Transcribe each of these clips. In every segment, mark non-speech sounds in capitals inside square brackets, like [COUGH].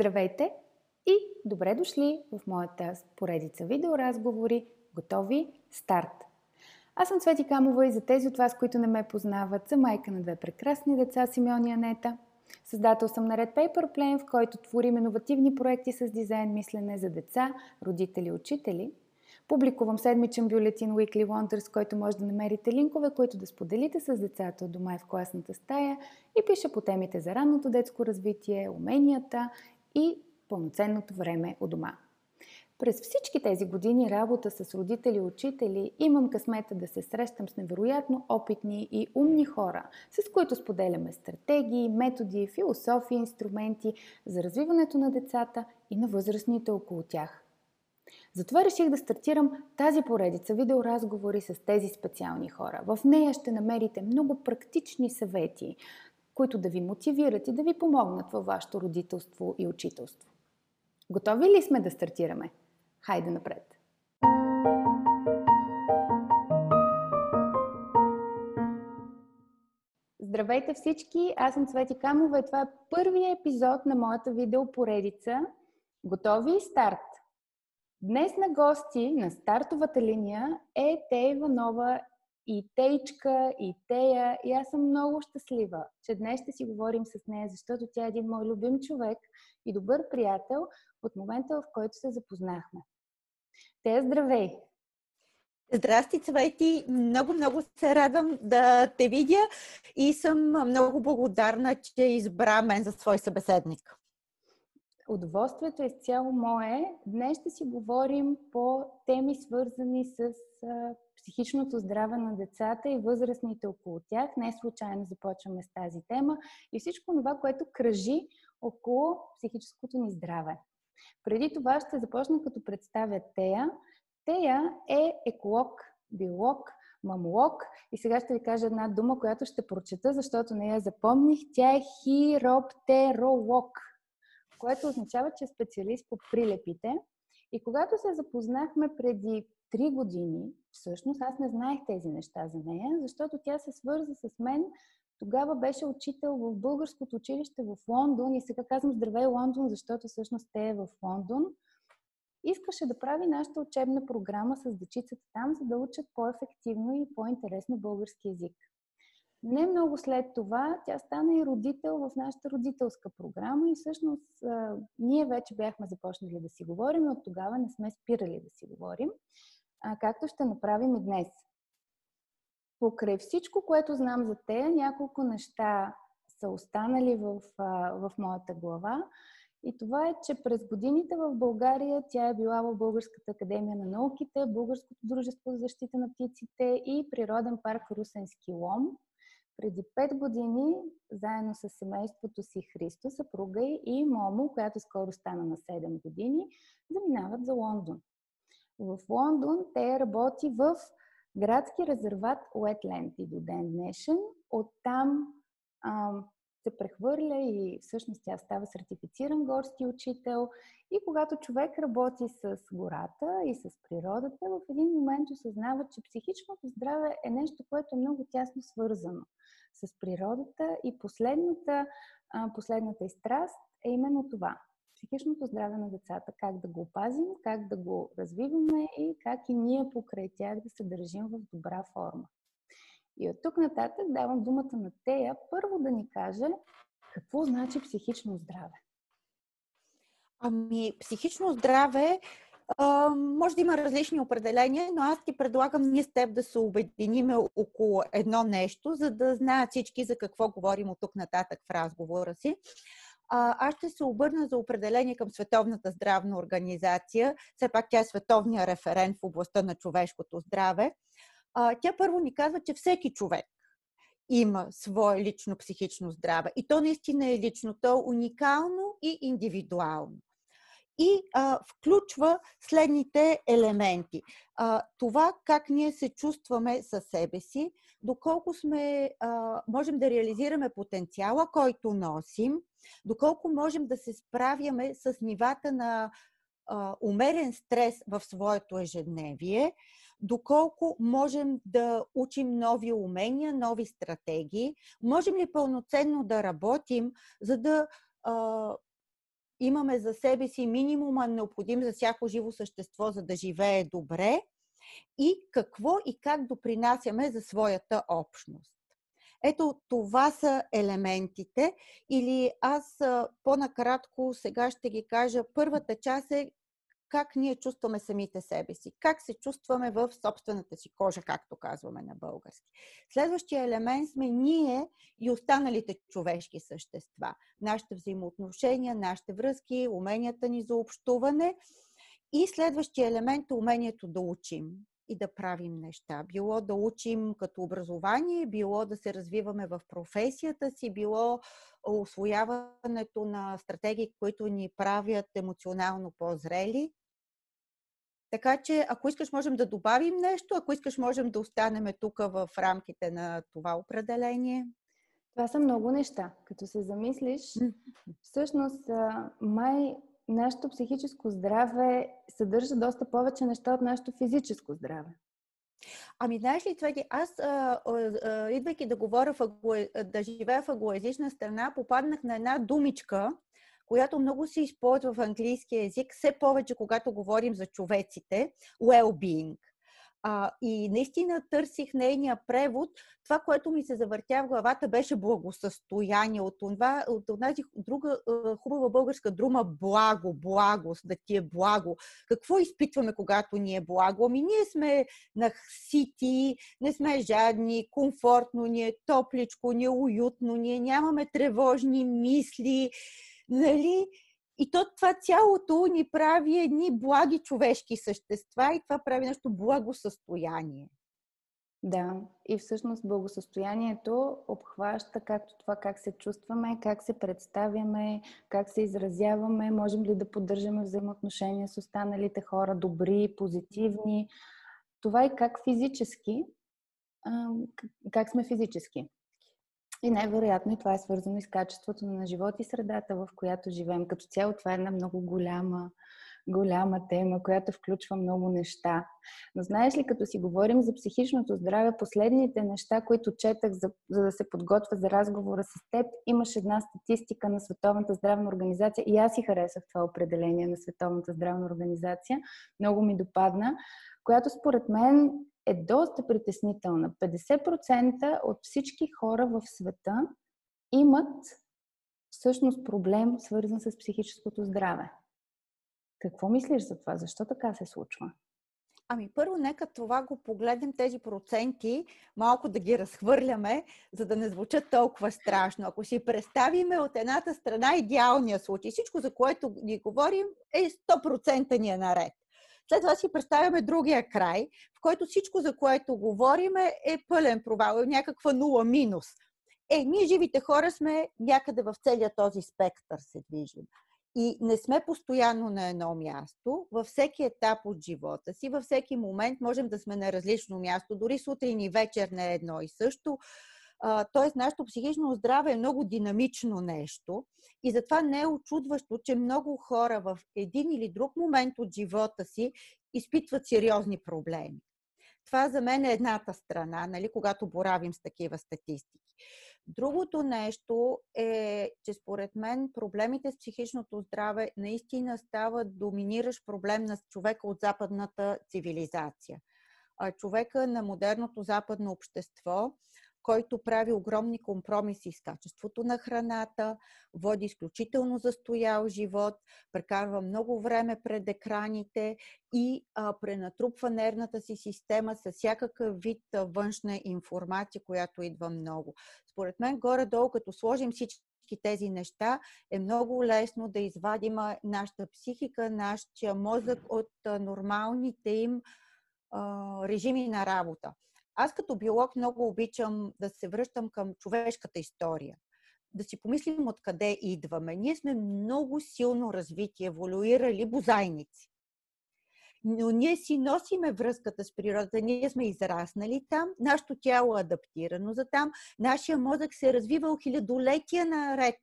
Здравейте и добре дошли в моята поредица видеоразговори Готови старт! Аз съм Цвети Камова и за тези от вас, които не ме познават, съм майка на две прекрасни деца Симеон и Анета. Създател съм на Red Paper Plane, в който творим иновативни проекти с дизайн мислене за деца, родители и учители. Публикувам седмичен бюлетин Weekly Wonders, който може да намерите линкове, които да споделите с децата от дома и в класната стая и пиша по темите за ранното детско развитие, уменията и пълноценното време у дома. През всички тези години работа с родители и учители имам късмета да се срещам с невероятно опитни и умни хора, с които споделяме стратегии, методи, философии, инструменти за развиването на децата и на възрастните около тях. Затова реших да стартирам тази поредица видеоразговори с тези специални хора. В нея ще намерите много практични съвети, които да ви мотивират и да ви помогнат във вашето родителство и учителство. Готови ли сме да стартираме? Хайде напред! Здравейте всички! Аз съм Цвети Камова и това е първият епизод на моята видеопоредица Готови старт! Днес на гости на стартовата линия е Тея Иванова и Тейчка, и Тея. И аз съм много щастлива, че днес ще си говорим с нея, защото тя е един мой любим човек и добър приятел от момента, в който се запознахме. Тея, здравей! Здрасти, Цвети! Много, много се радвам да те видя и съм много благодарна, че избра мен за свой събеседник. Удоволствието е изцяло мое. Днес ще си говорим по теми, свързани с психичното здраве на децата и възрастните около тях. Не случайно започваме с тази тема и всичко това, което кръжи около психическото ни здраве. Преди това ще започна като представя Тея. Тея е еколог, биолог, мамолог и сега ще ви кажа една дума, която ще прочета, защото не я запомних. Тя е хироптеролог, което означава, че е специалист по прилепите. И когато се запознахме преди три години, всъщност аз не знаех тези неща за нея, защото тя се свърза с мен. Тогава беше учител в българското училище в Лондон и сега казвам здравей Лондон, защото всъщност те е в Лондон. Искаше да прави нашата учебна програма с дечицата там, за да учат по-ефективно и по-интересно български язик. Не много след това тя стана и родител в нашата родителска програма и всъщност ние вече бяхме започнали да си говорим, от тогава не сме спирали да си говорим а, както ще направим и днес. Покрай всичко, което знам за тея, няколко неща са останали в, в моята глава. И това е, че през годините в България тя е била в Българската академия на науките, Българското дружество за защита на птиците и Природен парк Русенски лом. Преди 5 години, заедно с семейството си Христо, съпруга и Момо, която скоро стана на 7 години, заминават за Лондон. В Лондон те работи в градски резерват Уетленд и до ден днешен. Оттам а, се прехвърля и всъщност тя става сертифициран горски учител. И когато човек работи с гората и с природата, в един момент осъзнава, че психичното здраве е нещо, което е много тясно свързано с природата и последната, последната изтраст е именно това психичното здраве на децата, как да го опазим, как да го развиваме и как и ние покрай тях да се държим в добра форма. И от тук нататък давам думата на Тея първо да ни каже какво значи психично здраве. Ами, психично здраве може да има различни определения, но аз ти предлагам ние с теб да се обединим около едно нещо, за да знаят всички за какво говорим от тук нататък в разговора си аз ще се обърна за определение към Световната здравна организация. Все пак тя е световния референт в областта на човешкото здраве. Тя първо ни казва, че всеки човек има свое лично психично здраве. И то наистина е лично, то е уникално и индивидуално. И а, включва следните елементи. А, това как ние се чувстваме със себе си, доколко сме, а, можем да реализираме потенциала, който носим, доколко можем да се справяме с нивата на а, умерен стрес в своето ежедневие, доколко можем да учим нови умения, нови стратегии, можем ли пълноценно да работим, за да имаме за себе си минимума необходим за всяко живо същество, за да живее добре и какво и как допринасяме за своята общност. Ето, това са елементите. Или аз по-накратко сега ще ги кажа. Първата част е как ние чувстваме самите себе си, как се чувстваме в собствената си кожа, както казваме на български. Следващия елемент сме ние и останалите човешки същества. Нашите взаимоотношения, нашите връзки, уменията ни за общуване. И следващия елемент е умението да учим и да правим неща. Било да учим като образование, било да се развиваме в професията си, било освояването на стратегии, които ни правят емоционално по-зрели. Така че, ако искаш, можем да добавим нещо, ако искаш, можем да останем тук в рамките на това определение. Това са много неща. Като се замислиш, всъщност, май нашето психическо здраве съдържа доста повече неща от нашето физическо здраве. Ами, знаеш ли, Цвети, аз, а, а, идвайки да говоря в да живея в аглоязична страна, попаднах на една думичка, която много се използва в английски язик, все повече, когато говорим за човеците, well-being. А, и наистина търсих нейния превод. Това, което ми се завъртя в главата, беше благосъстояние. От, това, от тази друга хубава българска друма благо, благост, да ти е благо. Какво изпитваме, когато ни е благо? Ами ние сме нахсити, не сме жадни, комфортно ни е, топличко, ни е уютно, ние нямаме тревожни мисли Нали? И то това цялото ни прави едни благи човешки същества и това прави нещо благосъстояние. Да, и всъщност благосъстоянието обхваща както това как се чувстваме, как се представяме, как се изразяваме, можем ли да поддържаме взаимоотношения с останалите хора, добри, позитивни. Това и как физически, как сме физически. И най-вероятно и това е свързано и с качеството на живот и средата, в която живеем. Като цяло това е една много голяма, голяма тема, която включва много неща. Но знаеш ли, като си говорим за психичното здраве, последните неща, които четах, за, за да се подготвя за разговора с теб, имаш една статистика на Световната здравна организация и аз си харесах това определение на Световната здравна организация. Много ми допадна, която според мен е доста притеснителна. 50% от всички хора в света имат всъщност проблем, свързан с психическото здраве. Какво мислиш за това? Защо така се случва? Ами първо, нека това го погледнем тези проценти, малко да ги разхвърляме, за да не звучат толкова страшно. Ако си представиме от едната страна идеалния случай, всичко, за което ни говорим, е 100% ни е наред. След това си представяме другия край, в който всичко, за което говорим, е пълен провал, е някаква нула минус. Е, ние живите хора сме някъде в целия този спектър се движим. И не сме постоянно на едно място. Във всеки етап от живота си, във всеки момент можем да сме на различно място. Дори сутрин и вечер не е едно и също. Тоест, нашето психично здраве е много динамично нещо и затова не е очудващо, че много хора в един или друг момент от живота си изпитват сериозни проблеми. Това за мен е едната страна, нали, когато боравим с такива статистики. Другото нещо е, че според мен проблемите с психичното здраве наистина стават доминиращ проблем на човека от западната цивилизация. Човека на модерното западно общество който прави огромни компромиси с качеството на храната, води изключително застоял живот, прекарва много време пред екраните и а, пренатрупва нервната си система с всякакъв вид а, външна информация, която идва много. Според мен, горе-долу, като сложим всички тези неща, е много лесно да извадим нашата психика, нашия мозък от нормалните им а, режими на работа. Аз като биолог много обичам да се връщам към човешката история. Да си помислим откъде идваме. Ние сме много силно развити, еволюирали бозайници. Но ние си носиме връзката с природата. Ние сме израснали там, нашето тяло е адаптирано за там, нашия мозък се е развивал хилядолетия наред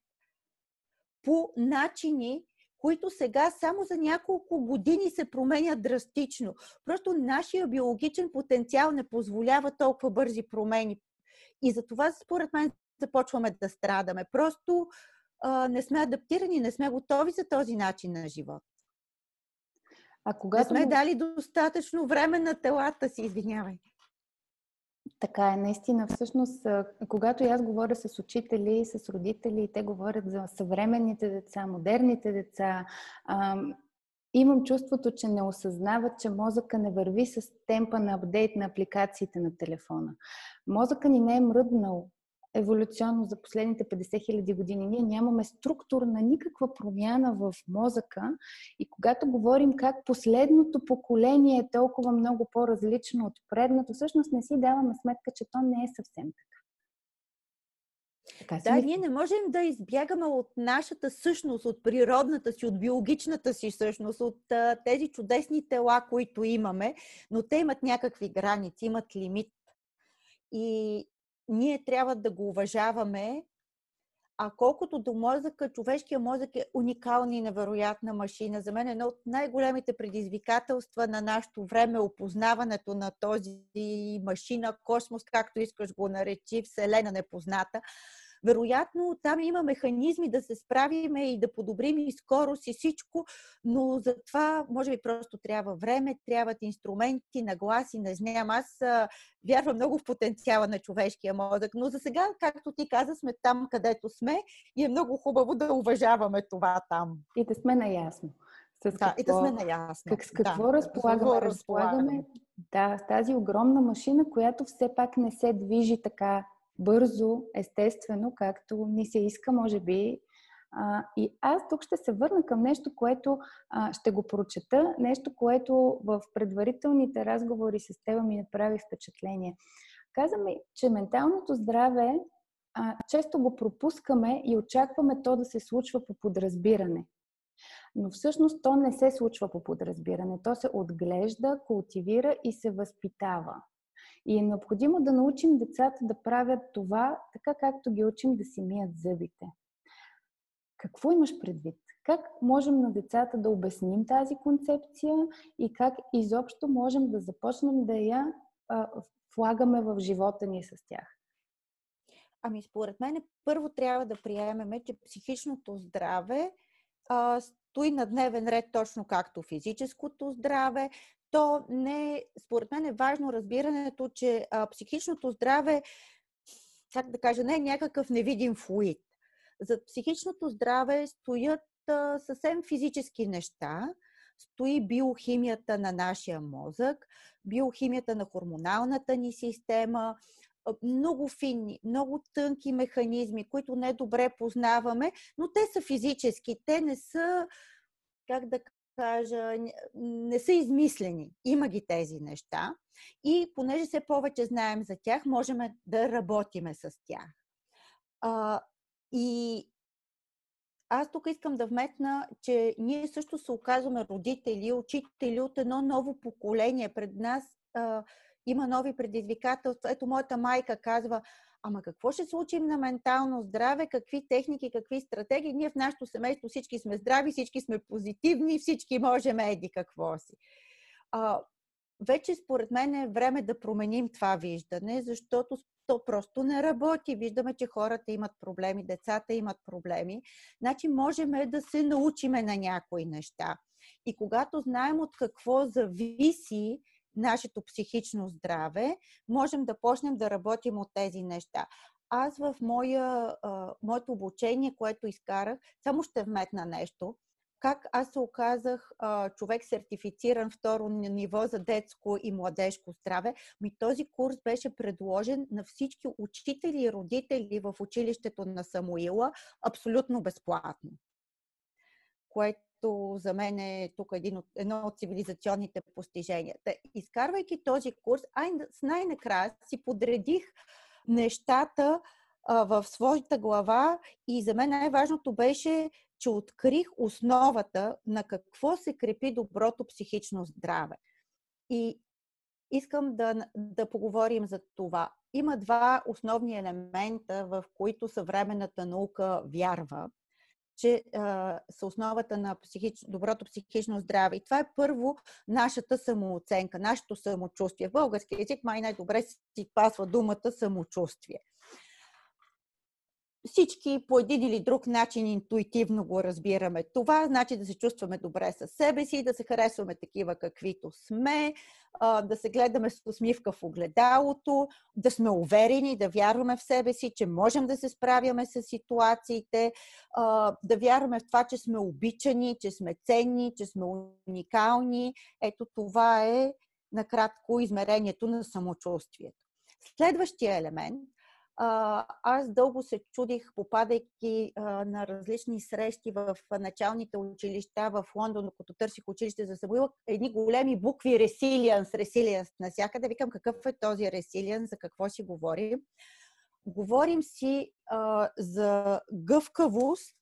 по начини, които сега само за няколко години се променят драстично. Просто нашия биологичен потенциал не позволява толкова бързи промени. И за това, според мен, започваме да страдаме. Просто а, не сме адаптирани, не сме готови за този начин на живот. А когато... Не сме дали достатъчно време на телата си, извинявай. Така е, наистина. Всъщност, когато аз говоря с учители, с родители, те говорят за съвременните деца, модерните деца, имам чувството, че не осъзнават, че мозъка не върви с темпа на апдейт на апликациите на телефона. Мозъка ни не е мръднал еволюционно за последните 50 хиляди години. Ние нямаме структурна никаква промяна в мозъка и когато говорим как последното поколение е толкова много по-различно от предното, всъщност не си даваме сметка, че то не е съвсем така. Така да, ние не можем да избягаме от нашата същност, от природната си, от биологичната си същност, от а, тези чудесни тела, които имаме, но те имат някакви граници, имат лимит. И ние трябва да го уважаваме. А колкото до мозъка, човешкия мозък е уникална и невероятна машина. За мен е едно от най-големите предизвикателства на нашето време опознаването на този машина, космос, както искаш го наречи, Вселена непозната. Вероятно, там има механизми да се справиме и да подобрим и скорост и всичко, но за това, може би, просто трябва време, трябват инструменти, нагласи, не знам. Аз а, вярвам много в потенциала на човешкия мозък, но за сега, както ти каза, сме там, където сме и е много хубаво да уважаваме това там. И да сме наясно. С какво, да, и да сме наясно. Как, с какво да, разполагаме? Какво разполагаме? Да, с тази огромна машина, която все пак не се движи така бързо, естествено, както ни се иска, може би. А, и аз тук ще се върна към нещо, което а, ще го прочета, нещо, което в предварителните разговори с теб ми направи впечатление. Каза ми, че менталното здраве а, често го пропускаме и очакваме то да се случва по подразбиране. Но всъщност то не се случва по подразбиране. То се отглежда, култивира и се възпитава. И е необходимо да научим децата да правят това, така както ги учим да си мият зъбите. Какво имаш предвид? Как можем на децата да обясним тази концепция и как изобщо можем да започнем да я влагаме в живота ни с тях? Ами, според мен, първо трябва да приемеме, че психичното здраве а, стои на дневен ред точно както физическото здраве, то не, според мен е важно разбирането, че а, психичното здраве, как да кажа, не е някакъв невидим флуид. За психичното здраве стоят а, съвсем физически неща, стои биохимията на нашия мозък, биохимията на хормоналната ни система, много финни, много тънки механизми, които не добре познаваме, но те са физически, те не са, как да кажа, не са измислени. Има ги тези неща. И понеже все повече знаем за тях, можем да работиме с тях. А, и аз тук искам да вметна, че ние също се оказваме родители, учители от едно ново поколение. Пред нас а, има нови предизвикателства. Ето, моята майка казва, ама какво ще случим на ментално здраве, какви техники, какви стратегии. Ние в нашото семейство всички сме здрави, всички сме позитивни, всички можем еди какво си. А, вече според мен е време да променим това виждане, защото то просто не работи. Виждаме, че хората имат проблеми, децата имат проблеми. Значи можем да се научиме на някои неща. И когато знаем от какво зависи нашето психично здраве, можем да почнем да работим от тези неща. Аз в моя, моето обучение, което изкарах, само ще вметна нещо. Как аз се оказах а, човек сертифициран второ ниво за детско и младежко здраве, ми този курс беше предложен на всички учители и родители в училището на Самуила абсолютно безплатно. Което което за мен е тук един от, едно от цивилизационните постижения. Изкарвайки този курс, ай, с най-накрая си подредих нещата а, в своята глава и за мен най-важното беше, че открих основата на какво се крепи доброто психично здраве. И искам да, да поговорим за това. Има два основни елемента, в които съвременната наука вярва че а, са основата на психич... доброто психично здраве. И това е първо нашата самооценка, нашето самочувствие. В български език май най-добре си пасва думата самочувствие. Всички по един или друг начин интуитивно го разбираме. Това значи да се чувстваме добре със себе си, да се харесваме такива каквито сме, да се гледаме с усмивка в огледалото, да сме уверени, да вярваме в себе си, че можем да се справяме с ситуациите, да вярваме в това, че сме обичани, че сме ценни, че сме уникални. Ето това е накратко измерението на самочувствието. Следващия елемент аз дълго се чудих, попадайки на различни срещи в началните училища в Лондон, докато търсих училище за Самуил, едни големи букви Resilience, Resilience насякъде. Викам какъв е този Resilience, за какво си говорим. Говорим си а, за гъвкавост,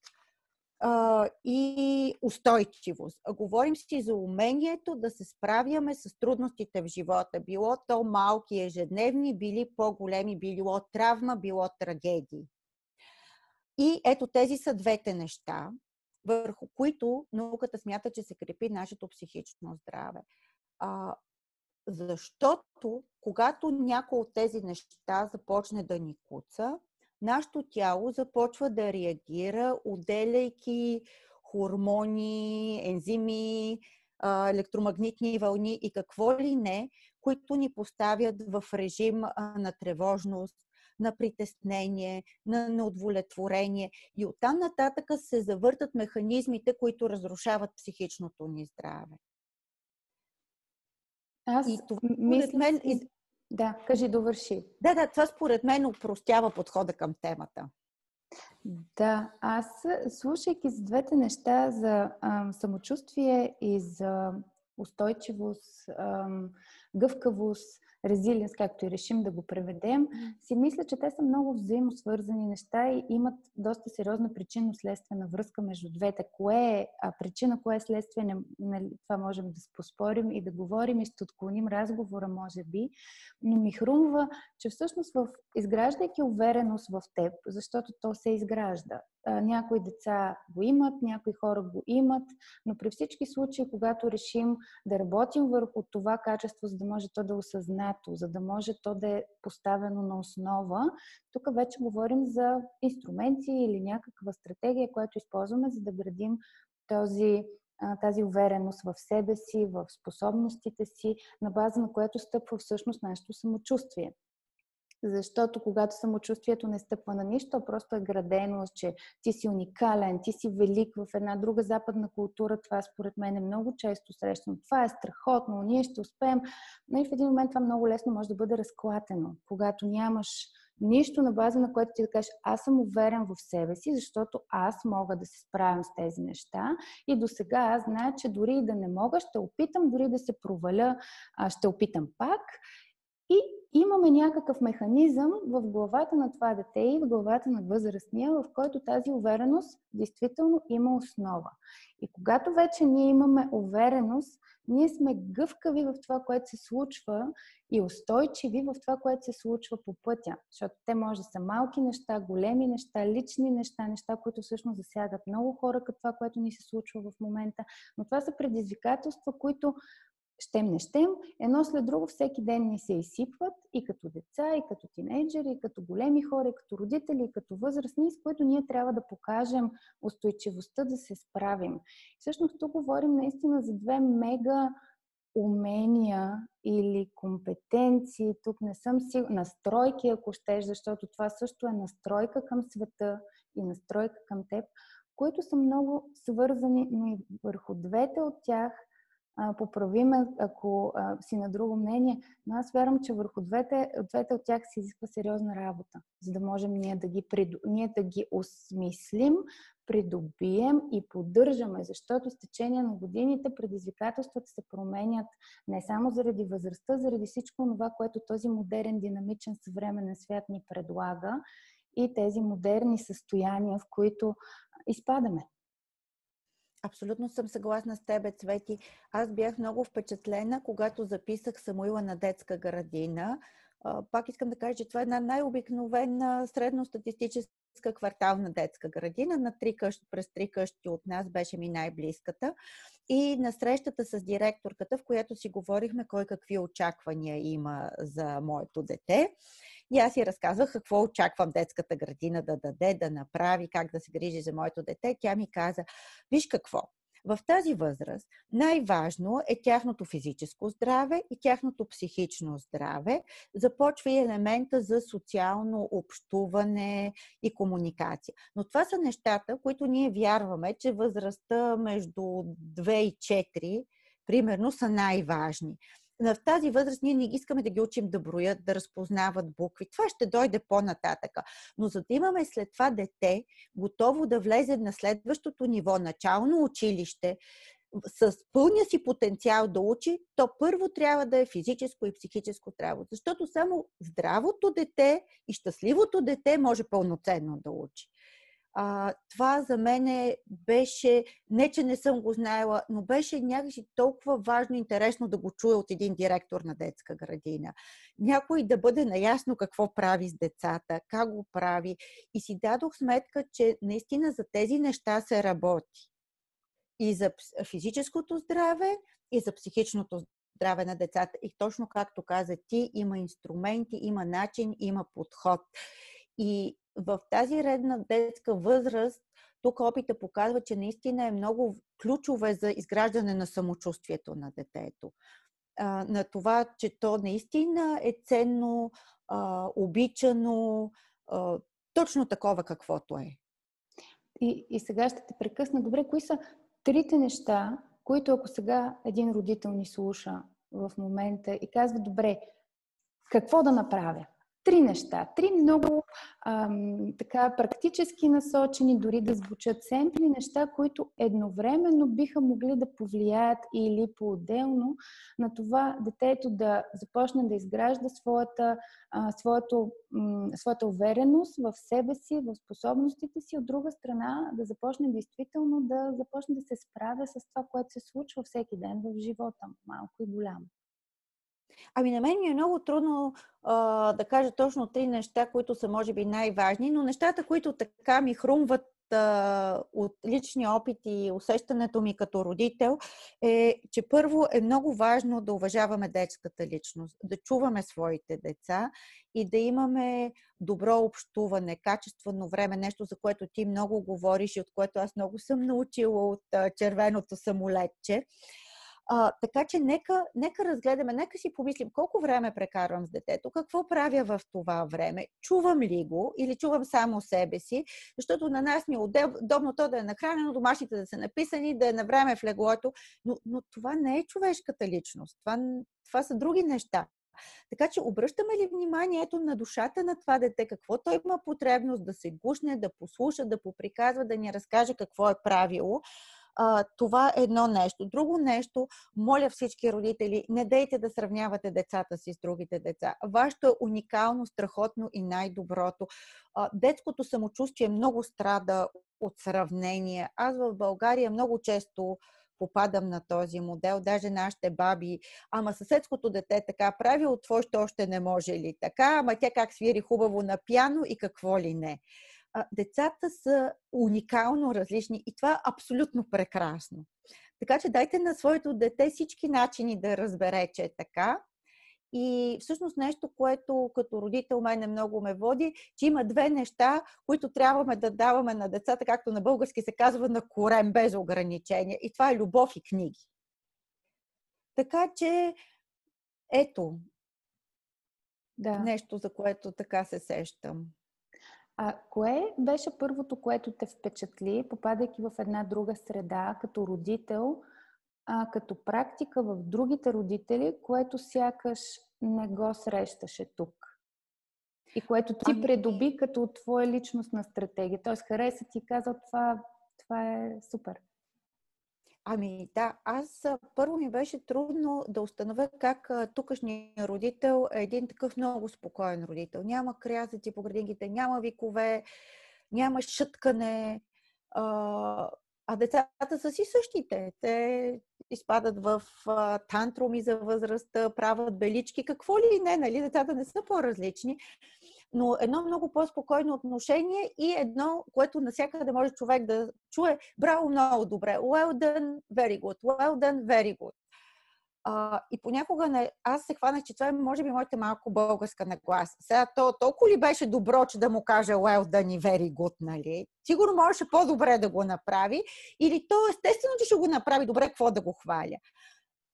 и устойчивост. Говорим си за умението да се справяме с трудностите в живота. Било то малки ежедневни, били по-големи, било травма, било трагедии. И ето тези са двете неща, върху които науката смята, че се крепи нашето психично здраве. А, защото, когато някой от тези неща започне да ни куца, нашето тяло започва да реагира, отделяйки хормони, ензими, електромагнитни вълни и какво ли не, които ни поставят в режим на тревожност, на притеснение, на неудовлетворение. И оттам нататък се завъртат механизмите, които разрушават психичното ни здраве. Аз и това, мисля, мен, да, кажи, довърши. Да, да, това според мен упростява подхода към темата. Да, аз слушайки за двете неща за а, самочувствие и за устойчивост, а, гъвкавост, резилиенс, както и решим да го преведем, си мисля, че те са много взаимосвързани неща и имат доста сериозна причинно-следствена връзка между двете. Кое е а причина, кое е следствие, не, нали, това можем да споспорим и да говорим и ще отклоним разговора, може би, но ми хрумва, че всъщност в изграждайки увереност в теб, защото то се изгражда, някои деца го имат, някои хора го имат, но при всички случаи, когато решим да работим върху това качество, за да може то да е осъзнато, за да може то да е поставено на основа, тук вече говорим за инструменти или някаква стратегия, която използваме, за да градим този тази увереност в себе си, в способностите си, на база на което стъпва всъщност нашето самочувствие. Защото когато самочувствието не стъпва на нищо, просто е градено, че ти си уникален, ти си велик в една друга западна култура, това според мен е много често срещано. Това е страхотно, ние ще успеем. Но и в един момент това много лесно може да бъде разклатено, когато нямаш нищо на база на което ти да кажеш аз съм уверен в себе си, защото аз мога да се справям с тези неща и до сега аз знае, че дори и да не мога, ще опитам, дори да се проваля, ще опитам пак и имаме някакъв механизъм в главата на това дете и в главата на възрастния, в който тази увереност действително има основа. И когато вече ние имаме увереност, ние сме гъвкави в това, което се случва и устойчиви в това, което се случва по пътя. Защото те може да са малки неща, големи неща, лични неща, неща, които всъщност засягат много хора, като това, което ни се случва в момента. Но това са предизвикателства, които щем не щем, едно след друго всеки ден ни се изсипват и като деца, и като тинейджери, и като големи хора, и като родители, и като възрастни, с които ние трябва да покажем устойчивостта да се справим. Всъщност тук говорим наистина за две мега умения или компетенции, тук не съм сигурна, настройки, ако щеш, защото това също е настройка към света и настройка към теб, които са много свързани, но и върху двете от тях – поправиме, ако а, си на друго мнение, но аз вярвам, че върху двете, двете от тях се изисква сериозна работа, за да можем ние да ги, приду... ние да ги осмислим, придобием и поддържаме, защото с течение на годините предизвикателствата се променят не само заради възрастта, заради всичко това, което този модерен, динамичен, съвременен свят ни предлага и тези модерни състояния, в които изпадаме. Абсолютно съм съгласна с тебе, Цвети. Аз бях много впечатлена, когато записах Самуила на детска градина. пак искам да кажа, че това е една най-обикновена средностатистическа квартална детска градина. На три къщи, през три къщи от нас беше ми най-близката. И на срещата с директорката, в която си говорихме кой какви очаквания има за моето дете. И аз си разказвах какво очаквам детската градина да даде, да направи, как да се грижи за моето дете. Тя ми каза, виж какво, в тази възраст най-важно е тяхното физическо здраве и тяхното психично здраве. Започва и елемента за социално общуване и комуникация. Но това са нещата, които ние вярваме, че възрастта между 2 и 4 примерно са най-важни в тази възраст ние не искаме да ги учим да броят, да разпознават букви. Това ще дойде по-нататъка. Но за да имаме след това дете, готово да влезе на следващото ниво, начално училище, с пълния си потенциал да учи, то първо трябва да е физическо и психическо здраво. Защото само здравото дете и щастливото дете може пълноценно да учи а, това за мен беше, не че не съм го знаела, но беше някакси толкова важно и интересно да го чуя от един директор на детска градина. Някой да бъде наясно какво прави с децата, как го прави. И си дадох сметка, че наистина за тези неща се работи. И за физическото здраве, и за психичното здраве на децата. И точно както каза ти, има инструменти, има начин, има подход. И в тази редна детска възраст, тук опита показва, че наистина е много ключове за изграждане на самочувствието на детето. На това, че то наистина е ценно, обичано, точно такова каквото е. И, и сега ще те прекъсна. Добре, кои са трите неща, които ако сега един родител ни слуша в момента и казва, добре, какво да направя? Три неща. Три много ам, така практически насочени, дори да звучат семпли неща, които едновременно биха могли да повлияят или по-отделно на това детето да започне да изгражда своята, а, своето, м, своята увереност в себе си, в способностите си, от друга страна да започне действително да започне да се справя с това, което се случва всеки ден в живота, малко и голямо. Ами на мен ми е много трудно а, да кажа точно три неща, които са може би най-важни, но нещата, които така ми хрумват а, от личния опит и усещането ми като родител е, че първо е много важно да уважаваме детската личност, да чуваме своите деца и да имаме добро общуване, качествено време, нещо за което ти много говориш и от което аз много съм научила от а, червеното самолетче. А, така че нека, нека разгледаме, нека си помислим колко време прекарвам с детето, какво правя в това време, чувам ли го или чувам само себе си, защото на нас ни е удобно то да е нахранено, домашните да са написани, да е на време в леглото, но, но това не е човешката личност. Това, това са други неща. Така че обръщаме ли вниманието на душата на това дете, какво той има потребност да се гушне, да послуша, да поприказва, да ни разкаже какво е правило, а, това е едно нещо. Друго нещо, моля всички родители, не дейте да сравнявате децата си с другите деца. Вашето е уникално, страхотно и най-доброто. А, детското самочувствие много страда от сравнение. Аз в България много често попадам на този модел. Даже нашите баби, ама съседското дете така прави, от твоето още не може ли така, ама тя как свири хубаво на пяно и какво ли не децата са уникално различни и това е абсолютно прекрасно. Така че дайте на своето дете всички начини да разбере, че е така. И всъщност нещо, което като родител мене много ме води, че има две неща, които трябваме да даваме на децата, както на български се казва, на корем, без ограничения. И това е любов и книги. Така че, ето, да. нещо, за което така се сещам. А кое беше първото, което те впечатли, попадайки в една друга среда, като родител, а, като практика в другите родители, което сякаш не го срещаше тук? И което ти ами... придоби като твоя личностна стратегия. Тоест, хареса ти казал това, това е супер. Ами да, аз първо ми беше трудно да установя как тукашният родител е един такъв много спокоен родител. Няма крязъци по градинките, няма викове, няма шъткане. А, децата са си същите. Те изпадат в а, тантруми за възрастта, правят белички, какво ли не, нали? Децата не са по-различни. Но едно много по-спокойно отношение и едно, което навсякъде може човек да чуе. Браво, много добре. Well done, very good. Well done, very good. А, и понякога не, аз се хванах, че това е, може би, моята малко българска нагласа. Сега то толкова ли беше добро, че да му каже well done и very good, нали? Сигурно можеше по-добре да го направи. Или то естествено, че ще го направи добре, какво да го хваля.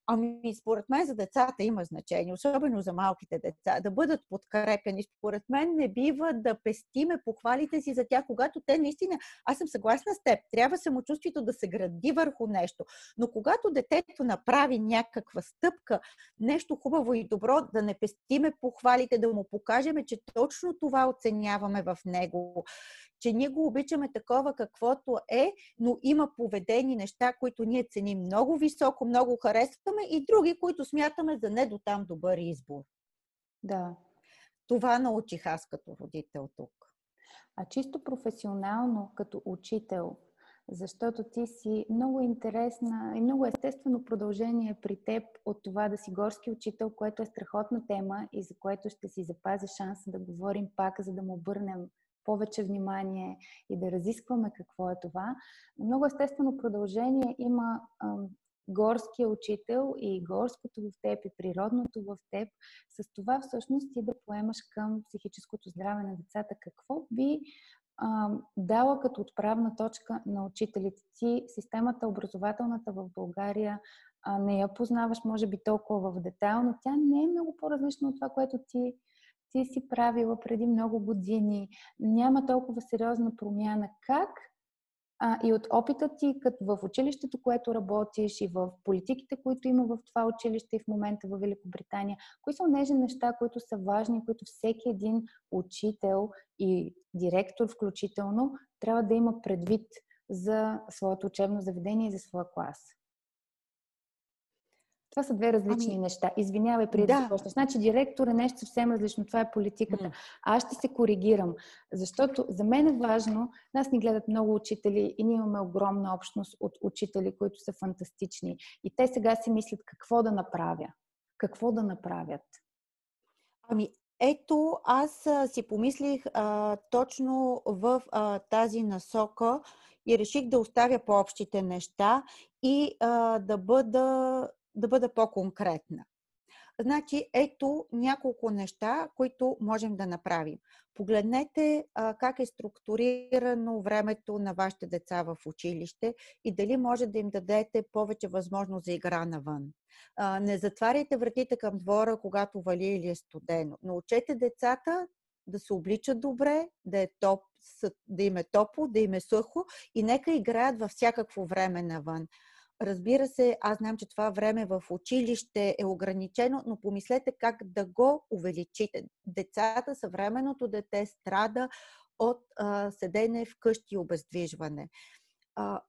Ами, според мен за децата има значение, особено за малките деца, да бъдат подкрепени. Според мен не бива да пестиме похвалите си за тях, когато те наистина, аз съм съгласна с теб, трябва самочувствието да се гради върху нещо. Но когато детето направи някаква стъпка, нещо хубаво и добро, да не пестиме похвалите, да му покажем, че точно това оценяваме в него че ние го обичаме такова каквото е, но има поведени неща, които ние ценим много високо, много харесваме и други, които смятаме за не до там добър избор. Да. Това научих аз като родител тук. А чисто професионално, като учител, защото ти си много интересна и много естествено продължение при теб от това да си горски учител, което е страхотна тема и за което ще си запазя шанса да говорим пак, за да му обърнем повече внимание и да разискваме какво е това. Много естествено продължение има горския учител и горското в теб и природното в теб, с това всъщност ти да поемаш към психическото здраве на децата. Какво би а, дала като отправна точка на учителите ти? Системата образователната в България а, не я познаваш, може би, толкова в детайл, но тя не е много по-различна от това, което ти ти си правила преди много години, няма толкова сериозна промяна. Как а, и от опита ти, като в училището, което работиш и в политиките, които има в това училище и в момента в Великобритания, кои са нежни неща, които са важни, които всеки един учител и директор включително трябва да има предвид за своето учебно заведение и за своя клас? Това са две различни ами, неща. Извинявай, преди да, да започнеш. Значи директор е нещо съвсем различно. Това е политиката. Mm. Аз ще се коригирам, защото за мен е важно, нас ни гледат много учители и ние имаме огромна общност от учители, които са фантастични. И те сега си мислят какво да направя. Какво да направят. Ами, ето, аз а, си помислих а, точно в а, тази насока и реших да оставя по-общите неща и а, да бъда да бъда по-конкретна. Значи, ето няколко неща, които можем да направим. Погледнете а, как е структурирано времето на вашите деца в училище и дали може да им дадете повече възможност за игра навън. А, не затваряйте вратите към двора, когато вали или е студено. Научете децата да се обличат добре, да, е топ, да им е топло, да им е сухо и нека играят във всякакво време навън. Разбира се, аз знам, че това време в училище е ограничено, но помислете как да го увеличите. Децата, съвременното дете страда от а, седене вкъщи и обездвижване. А,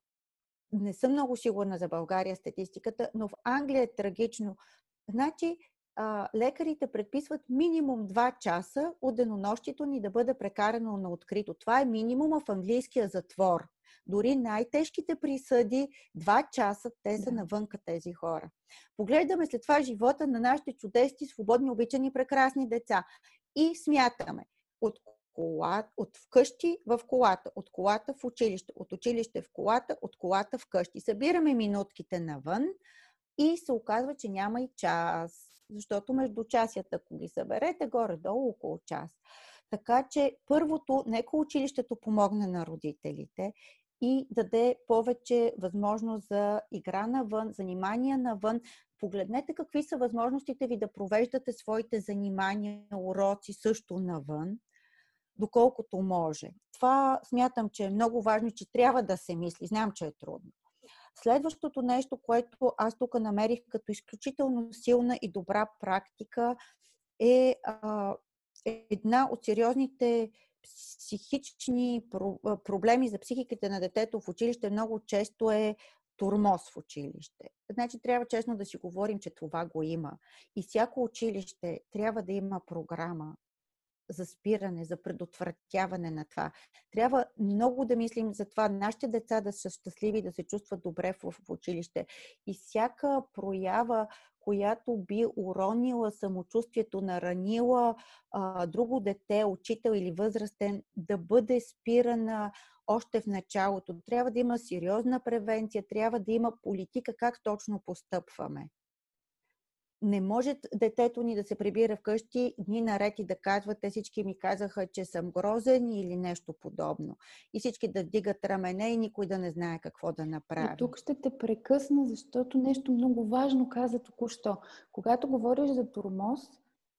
не съм много сигурна за България статистиката, но в Англия е трагично. Значи, а, лекарите предписват минимум 2 часа от денонощието ни да бъде прекарано на открито. Това е минимума в английския затвор. Дори най-тежките присъди, два часа, те са навънка тези хора. Поглеждаме след това живота на нашите чудесни, свободни, обичани, прекрасни деца и смятаме от кола, от вкъщи в колата, от колата в училище, от училище в колата, от колата в къщи. Събираме минутките навън и се оказва, че няма и час, защото между часията, ако ги съберете, горе-долу около час. Така че първото, нека училището помогне на родителите и даде повече възможност за игра навън, занимания навън. Погледнете какви са възможностите ви да провеждате своите занимания, уроци също навън, доколкото може. Това смятам, че е много важно, че трябва да се мисли. Знам, че е трудно. Следващото нещо, което аз тук намерих като изключително силна и добра практика, е а, една от сериозните психични проблеми за психиката на детето в училище много често е турмоз в училище. Значи трябва честно да си говорим, че това го има. И всяко училище трябва да има програма за спиране, за предотвратяване на това. Трябва много да мислим за това нашите деца да са щастливи, да се чувстват добре в, в училище. И всяка проява, която би уронила самочувствието, наранила а, друго дете, учител или възрастен, да бъде спирана още в началото. Трябва да има сериозна превенция, трябва да има политика как точно постъпваме не може детето ни да се прибира вкъщи дни наред и да казва, те всички ми казаха, че съм грозен или нещо подобно. И всички да вдигат рамене и никой да не знае какво да направи. И тук ще те прекъсна, защото нещо много важно каза току-що. Когато говориш за турмоз,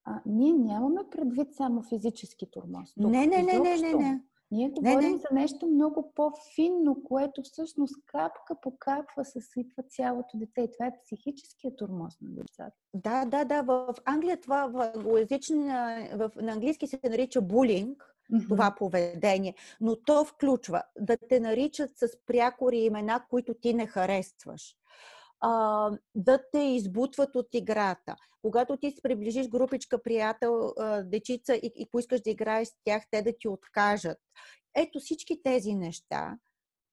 а, ние нямаме предвид само физически турмоз. Не, не, не, не, не, не. Ние говорим не, не. за нещо много по-финно, което всъщност капка по капва съсипва цялото дете. И това е психическия турмоз на децата. Да, да, да. В Англия това в англоязична, в, на английски се нарича булинг, mm-hmm. това поведение, но то включва да те наричат с прякори имена, които ти не харесваш а, да те избутват от играта. Когато ти се приближиш групичка приятел, дечица и, и поискаш да играеш с тях, те да ти откажат. Ето всички тези неща,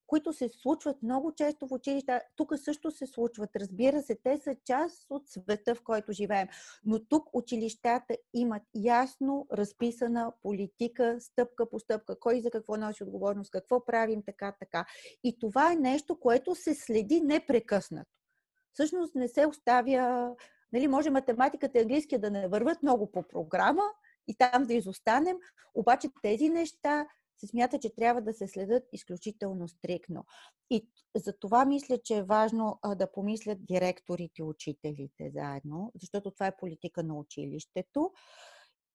които се случват много често в училища. Тук също се случват. Разбира се, те са част от света, в който живеем. Но тук училищата имат ясно разписана политика, стъпка по стъпка, кой за какво носи отговорност, какво правим, така, така. И това е нещо, което се следи непрекъснато всъщност не се оставя, нали, може математиката и английския да не върват много по програма и там да изостанем, обаче тези неща се смята, че трябва да се следят изключително стрикно. И за това мисля, че е важно да помислят директорите учителите заедно, защото това е политика на училището.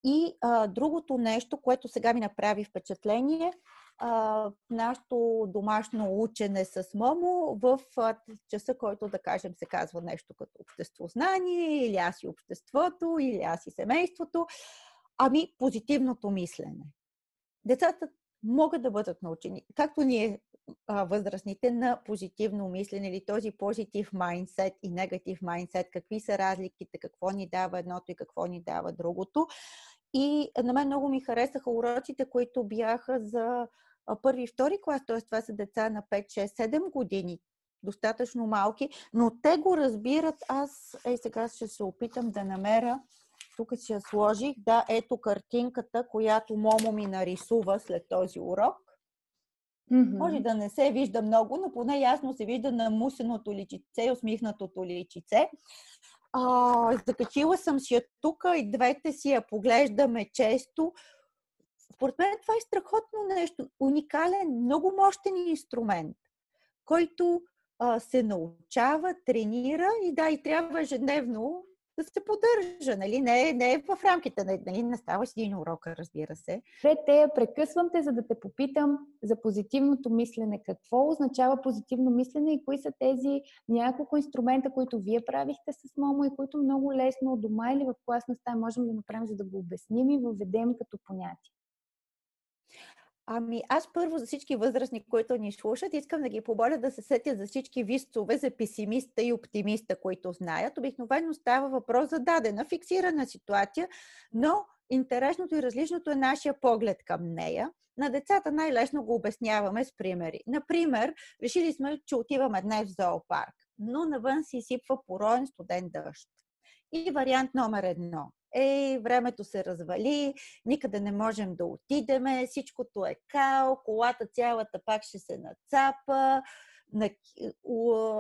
И а, другото нещо, което сега ми направи впечатление, а, нашето домашно учене с Момо в а, часа, който да кажем се казва нещо като обществознание, или аз и обществото, или аз и семейството. Ами, позитивното мислене. Децата могат да бъдат научени, както ние възрастните, на позитивно мислене или този позитив майндсет и негатив майндсет, какви са разликите, какво ни дава едното и какво ни дава другото. И на мен много ми харесаха уроците, които бяха за първи и втори клас, т.е. това са деца на 5, 6, 7 години, достатъчно малки, но те го разбират. Аз, ей сега ще се опитам да намеря, тук си я сложих, да, ето картинката, която Момо ми нарисува след този урок. Mm-hmm. Може да не се вижда много, но поне ясно се вижда на мусеното личице и усмихнатото личице. А, закачила съм си я тук и двете си я поглеждаме често. Според мен това е страхотно нещо. Уникален, много мощен инструмент, който а, се научава, тренира и да, и трябва ежедневно да се поддържа, нали? Не, не е в рамките, нали? Не става с един урок, разбира се. те, прекъсвам те, за да те попитам за позитивното мислене. Какво означава позитивно мислене и кои са тези няколко инструмента, които вие правихте с Момо и които много лесно дома или в класна стая можем да направим, за да го обясним и въведем като понятие? Ами, аз първо за всички възрастни, които ни слушат, искам да ги поболя да се сетят за всички висцове, за песимиста и оптимиста, които знаят. Обикновено става въпрос за дадена, фиксирана ситуация, но интересното и различното е нашия поглед към нея. На децата най-лесно го обясняваме с примери. Например, решили сме, че отиваме днес в зоопарк, но навън си сипва пороен студен дъжд. И вариант номер едно ей, времето се развали, никъде не можем да отидеме, всичкото е као, колата цялата пак ще се нацапа,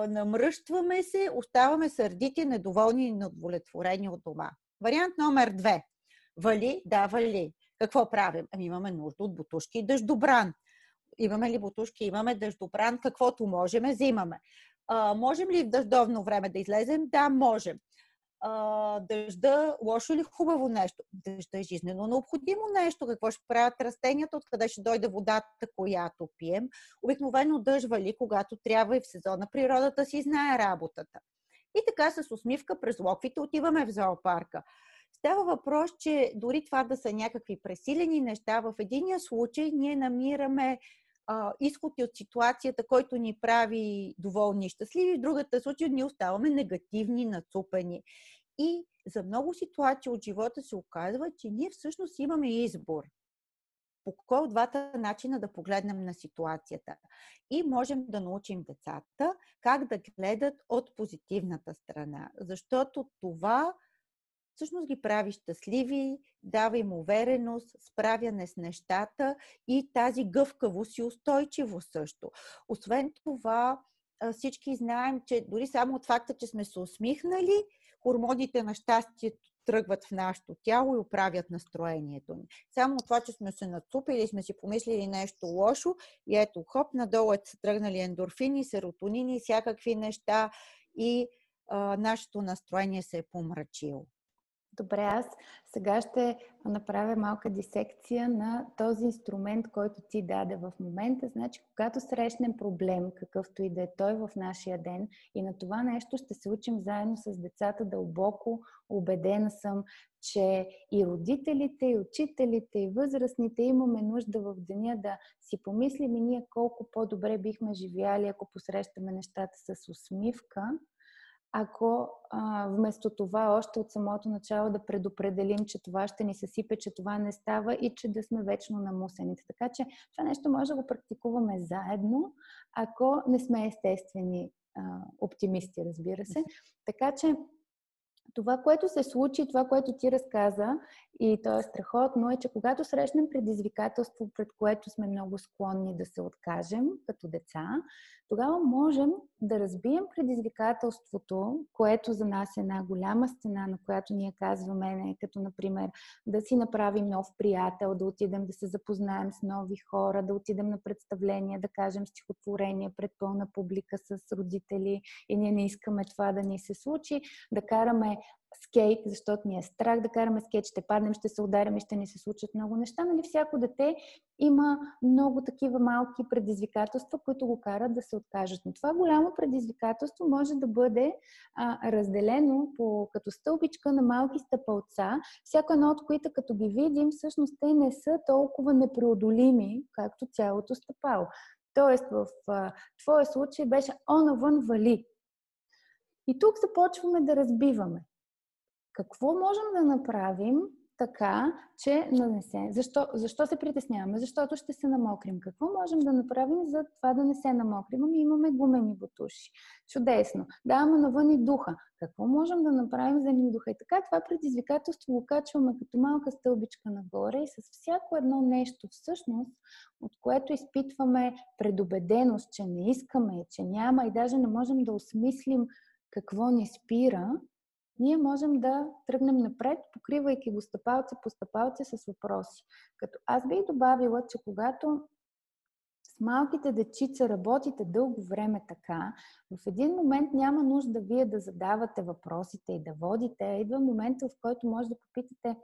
намръщваме се, оставаме сърдити, недоволни и неудовлетворени от дома. Вариант номер две. Вали? Да, вали. Какво правим? Ами имаме нужда от бутушки и дъждобран. Имаме ли бутушки? Имаме дъждобран. Каквото можем, взимаме. А, можем ли в дъждовно време да излезем? Да, можем а, дъжда лошо или хубаво нещо? Дъжда е жизнено необходимо нещо. Какво ще правят растенията? Откъде ще дойде водата, която пием? Обикновено дъжд вали, когато трябва и в сезона природата си знае работата. И така с усмивка през локвите отиваме в зоопарка. Става въпрос, че дори това да са някакви пресилени неща, в единия случай ние намираме а, изход от ситуацията, който ни прави доволни и щастливи, в другата случай ние оставаме негативни, нацупени. И за много ситуации от живота се оказва, че ние всъщност имаме избор по кой от двата начина да погледнем на ситуацията. И можем да научим децата как да гледат от позитивната страна, защото това всъщност ги прави щастливи, дава им увереност, справяне с нещата и тази гъвкавост и устойчивост също. Освен това, всички знаем, че дори само от факта, че сме се усмихнали, хормоните на щастието тръгват в нашето тяло и оправят настроението ни. Само това, че сме се нацупили сме си помислили нещо лошо и ето, хоп, надолу е са тръгнали ендорфини, серотонини, всякакви неща и а, нашето настроение се е помрачило. Добре, аз сега ще направя малка дисекция на този инструмент, който ти даде в момента. Значи, когато срещнем проблем, какъвто и да е той в нашия ден, и на това нещо ще се учим заедно с децата дълбоко. Убедена съм, че и родителите, и учителите, и възрастните имаме нужда в деня да си помислим и ние колко по-добре бихме живяли, ако посрещаме нещата с усмивка ако а, вместо това още от самото начало да предопределим, че това ще ни съсипе, че това не става и че да сме вечно намусените. Така че това нещо може да го практикуваме заедно, ако не сме естествени а, оптимисти, разбира се. Така че това, което се случи, това, което ти разказа, и то е страхотно, е, че когато срещнем предизвикателство, пред което сме много склонни да се откажем като деца, тогава можем да разбием предизвикателството, което за нас е една голяма стена, на която ние казваме, като например да си направим нов приятел, да отидем да се запознаем с нови хора, да отидем на представление, да кажем стихотворение пред пълна публика с родители и ние не искаме това да ни се случи, да караме скейт, защото ни е страх да караме скейт, ще паднем, ще се ударим и ще ни се случат много неща. Нали? Всяко дете има много такива малки предизвикателства, които го карат да се откажат. Но това голямо предизвикателство може да бъде а, разделено по, като стълбичка на малки стъпалца, всяко едно от които, като ги видим, всъщност те не са толкова непреодолими, както цялото стъпало. Тоест, в а, твоя случай беше о навън вали. И тук започваме да разбиваме. Какво можем да направим така, че нанесе. Защо, защо се притесняваме? Защото ще се намокрим. Какво можем да направим за това да не се намокрим? Ами имаме гумени бутуши. Чудесно. Даваме навън и духа. Какво можем да направим за ни духа? И така това предизвикателство го качваме като малка стълбичка нагоре и с всяко едно нещо всъщност, от което изпитваме предубеденост, че не искаме, че няма и даже не можем да осмислим какво ни спира, ние можем да тръгнем напред, покривайки го стъпалце по стъпалце с въпроси. Като аз бих добавила, че когато с малките дечица работите дълго време така, в един момент няма нужда вие да задавате въпросите и да водите. Идва момента, в който може да попитате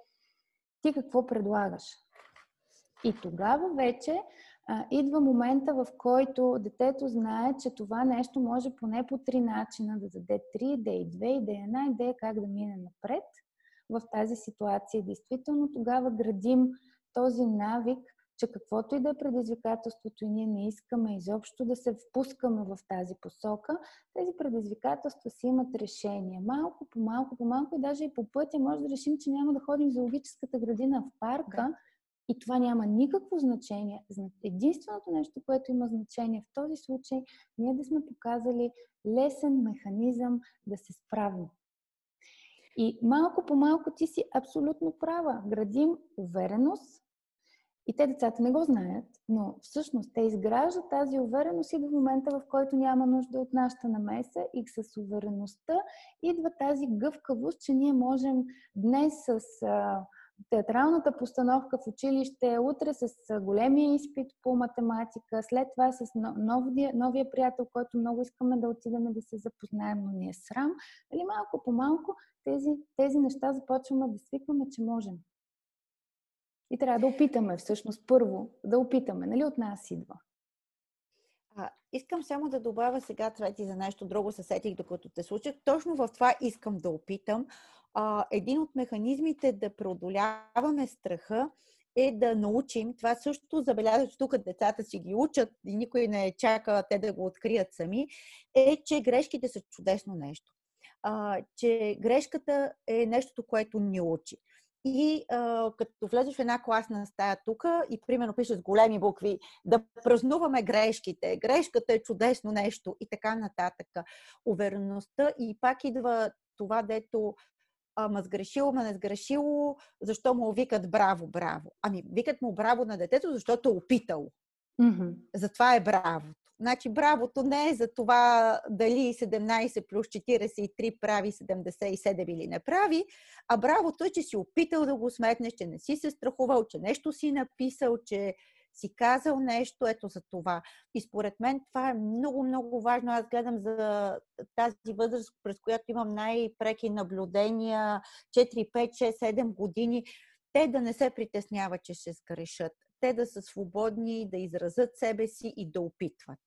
ти какво предлагаш. И тогава вече а, идва момента, в който детето знае, че това нещо може поне по три начина да даде три идеи, две идеи, една идея как да мине напред в тази ситуация. Действително тогава градим този навик, че каквото и да е предизвикателството и ние не искаме изобщо да се впускаме в тази посока, тези предизвикателства си имат решение. Малко по малко по малко и даже и по пътя може да решим, че няма да ходим в зоологическата градина в парка, да и това няма никакво значение. Единственото нещо, което има значение в този случай, ние да сме показали лесен механизъм да се справим. И малко по малко ти си абсолютно права. Градим увереност и те децата не го знаят, но всъщност те изграждат тази увереност и до момента, в който няма нужда от нашата намеса и с увереността идва тази гъвкавост, че ние можем днес с театралната постановка в училище, утре с големия изпит по математика, след това с новия, новия приятел, който много искаме да отидем да се запознаем, но ни е срам. Нали, малко по малко тези, тези неща започваме да свикваме, че можем. И трябва да опитаме всъщност първо, да опитаме, нали от нас идва. А, искам само да добавя сега, това ти за нещо друго се сетих, докато те случах. Точно в това искам да опитам а, един от механизмите да преодоляваме страха е да научим, това също забелязвам, че тук децата си ги учат и никой не чака те да го открият сами, е, че грешките са чудесно нещо. а, че грешката е нещото, което ни учи. И а, като влезеш в една класна стая тук и примерно пишеш с големи букви да празнуваме грешките, грешката е чудесно нещо и така нататък. Увереността и пак идва това, дето ама сгрешило, ама не сгрешило, защо му викат браво, браво? Ами, викат му браво на детето, защото е опитало. Mm-hmm. Затова е бравото. Значи бравото не е за това дали 17 плюс 43 прави 77 или не прави, а бравото е, че си опитал да го сметнеш, че не си се страхувал, че нещо си написал, че си казал нещо, ето за това. И според мен това е много, много важно. Аз гледам за тази възраст, през която имам най-преки наблюдения, 4, 5, 6, 7 години, те да не се притесняват, че ще сгрешат. Те да са свободни, да изразят себе си и да опитват.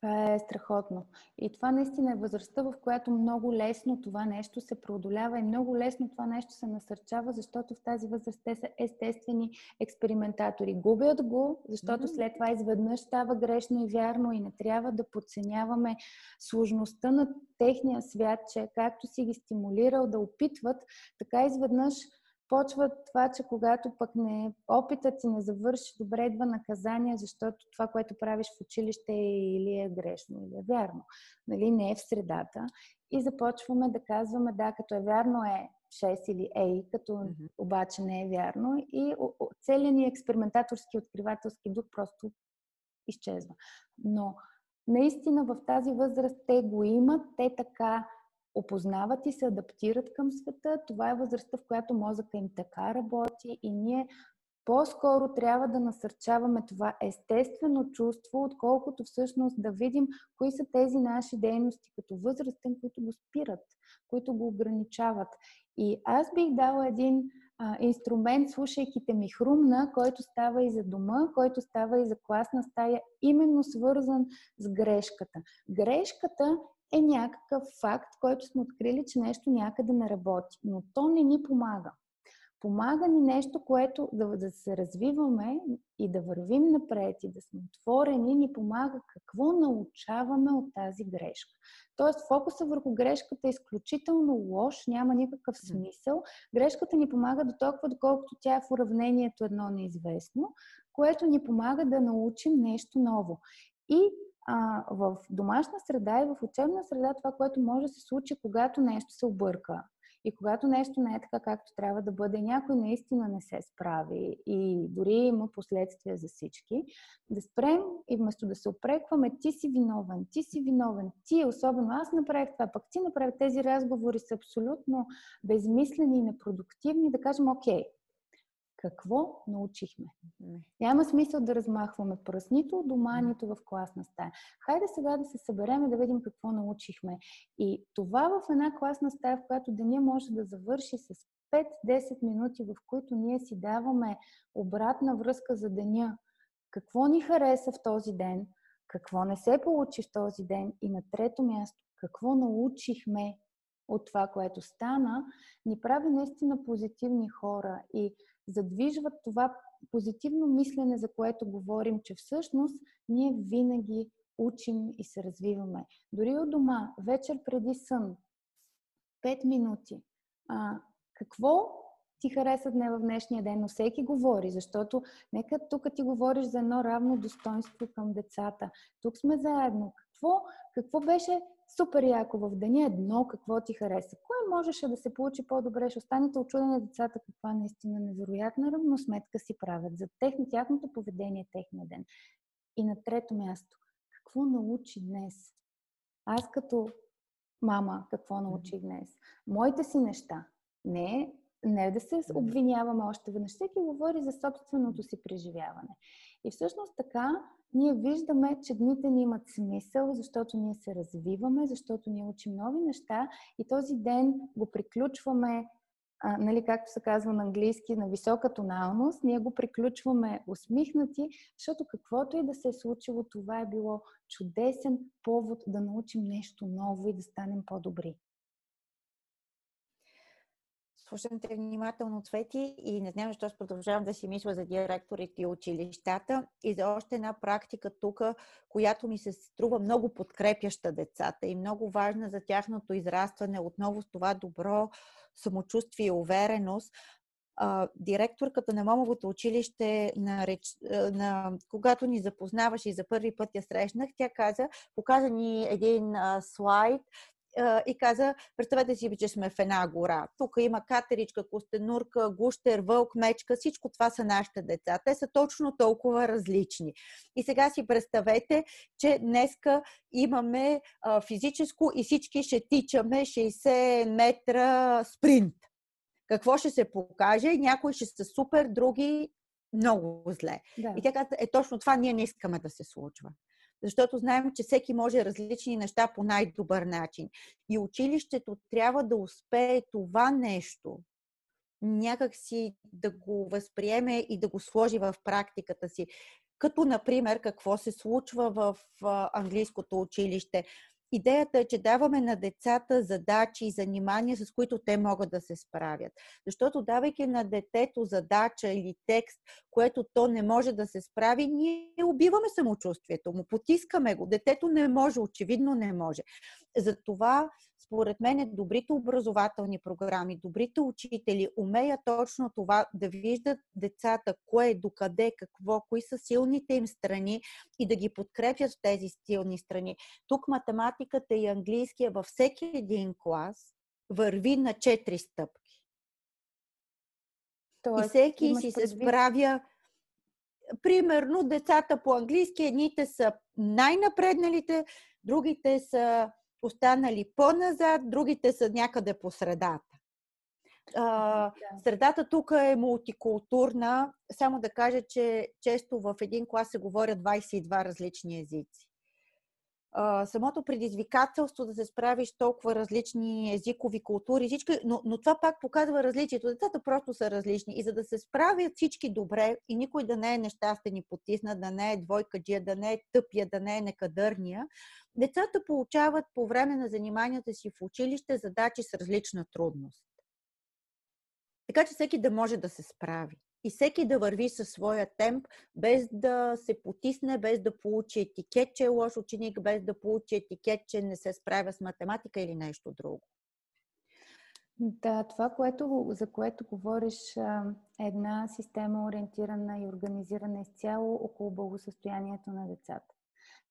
Това е страхотно. И това наистина е възрастта, в която много лесно това нещо се преодолява и много лесно това нещо се насърчава, защото в тази възраст те са естествени експериментатори. Губят го, защото след това изведнъж става грешно и вярно и не трябва да подценяваме сложността на техния свят, че както си ги стимулирал да опитват, така изведнъж почва това, че когато пък не, опитът ти не завърши, добре идва наказание, защото това, което правиш в училище или е грешно, или е вярно. Нали? Не е в средата. И започваме да казваме, да, като е вярно е 6 или ей, като mm-hmm. обаче не е вярно. И целият ни експериментаторски, откривателски дух просто изчезва. Но наистина в тази възраст те го имат, те така опознават и се адаптират към света. Това е възрастта, в която мозъка им така работи и ние по-скоро трябва да насърчаваме това естествено чувство, отколкото всъщност да видим кои са тези наши дейности като възрастен, които го спират, които го ограничават. И аз бих дала един а, инструмент, слушайки те ми хрумна, който става и за дома, който става и за класна стая, именно свързан с грешката. Грешката е някакъв факт, който сме открили, че нещо някъде не работи. Но то не ни помага. Помага ни нещо, което да, да се развиваме и да вървим напред и да сме отворени, ни помага какво научаваме от тази грешка. Тоест, фокуса върху грешката е изключително лош, няма никакъв смисъл. Грешката ни помага до толкова, доколкото тя е в уравнението едно неизвестно, което ни помага да научим нещо ново. И а, в домашна среда и в учебна среда това, което може да се случи, когато нещо се обърка. И когато нещо не е така, както трябва да бъде, някой наистина не се справи и дори има последствия за всички, да спрем и вместо да се опрекваме, ти си виновен, ти си виновен, ти, особено. Аз направих това, пък ти направи. Тези разговори са абсолютно безмислени и непродуктивни, да кажем, окей, какво научихме. Не. Няма смисъл да размахваме пръст нито дома, нито в класна стая. Хайде сега да се съберем и да видим какво научихме. И това в една класна стая, в която деня може да завърши с 5-10 минути, в които ние си даваме обратна връзка за деня. Какво ни хареса в този ден, какво не се получи в този ден и на трето място, какво научихме от това, което стана, ни прави наистина позитивни хора. И задвижват това позитивно мислене, за което говорим, че всъщност ние винаги учим и се развиваме. Дори от дома, вечер преди сън, 5 минути. А, какво ти хареса дне в днешния ден, но всеки говори, защото нека тук ти говориш за едно равно достоинство към децата. Тук сме заедно. Какво, какво беше супер яко в деня едно, какво ти хареса. Кое можеше да се получи по-добре? Ще останете очудени децата каква наистина невероятна равносметка си правят за техни, тяхното поведение техния ден. И на трето място, какво научи днес? Аз като мама, какво научих днес? Моите си неща. Не, не да се обвиняваме още веднъж. Всеки говори за собственото си преживяване. И всъщност така ние виждаме, че дните ни имат смисъл, защото ние се развиваме, защото ние учим нови неща и този ден го приключваме, а, нали, както се казва на английски, на висока тоналност, ние го приключваме усмихнати, защото каквото и да се е случило, това е било чудесен повод да научим нещо ново и да станем по-добри. Слушам те внимателно, Цвети, и не знам защо продължавам да си мисля за директорите и училищата и за още една практика тук, която ми се струва много подкрепяща децата и много важна за тяхното израстване отново с това добро самочувствие и увереност. Директорката на Момовото училище, на, реч, на, когато ни запознаваше и за първи път я срещнах, тя каза, показа ни един а, слайд и каза, представете си, че сме в една гора. Тук има катеричка, костенурка, гущер, вълк, мечка. Всичко това са нашите деца. Те са точно толкова различни. И сега си представете, че днеска имаме а, физическо и всички ще тичаме 60 метра спринт. Какво ще се покаже? Някои ще са супер, други много зле. Да. И тя каза, е точно това ние не искаме да се случва защото знаем, че всеки може различни неща по най-добър начин. И училището трябва да успее това нещо някак си да го възприеме и да го сложи в практиката си. Като, например, какво се случва в английското училище. Идеята е, че даваме на децата задачи и занимания, с които те могат да се справят. Защото давайки на детето задача или текст, което то не може да се справи, ние убиваме самочувствието му, потискаме го. Детето не може, очевидно не може. Затова според мен, добрите образователни програми, добрите учители умеят точно това да виждат децата, кое, докъде, какво, кои са силните им страни и да ги подкрепят в тези силни страни. Тук математиката и английския във всеки един клас върви на четири стъпки. Тоест, и всеки си се справя. Примерно, децата по английски, едните са най-напредналите, другите са останали по-назад, другите са някъде по средата. А, средата тук е мултикултурна. Само да кажа, че често в един клас се говорят 22 различни езици. Самото предизвикателство да се справиш толкова различни езикови култури, всички, но, но това пак показва различието. Децата просто са различни. И за да се справят всички добре и никой да не е нещастен и потиснат, да не е двойкаджия, да не е тъпия, да не е некадърния, Децата получават по време на заниманията си в училище задачи с различна трудност. Така че всеки да може да се справи. И всеки да върви със своя темп, без да се потисне, без да получи етикет, че е лош ученик, без да получи етикет, че не се справя с математика или нещо друго. Да, това, което, за което говориш, е една система ориентирана и организирана изцяло около благосъстоянието на децата.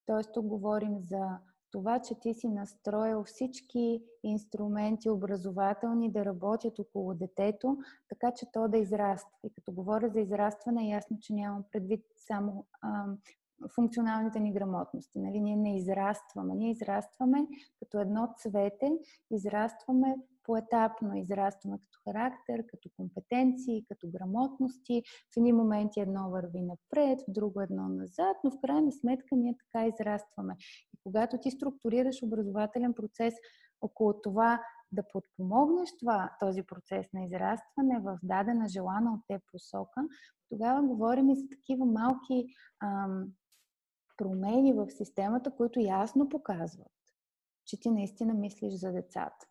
Тоест, тук говорим за това, че ти си настроил всички инструменти образователни да работят около детето, така че то да израства. И като говоря за израстване, е ясно, че нямам предвид само а, функционалните ни грамотности. Нали? Ние не израстваме. Ние израстваме като едно цвете, израстваме поетапно израстваме като характер, като компетенции, като грамотности. В едни моменти едно върви напред, в друго едно назад, но в крайна сметка ние така израстваме. И когато ти структурираш образователен процес около това да подпомогнеш това, този процес на израстване в дадена желана от теб посока, тогава говорим и за такива малки ам, промени в системата, които ясно показват, че ти наистина мислиш за децата.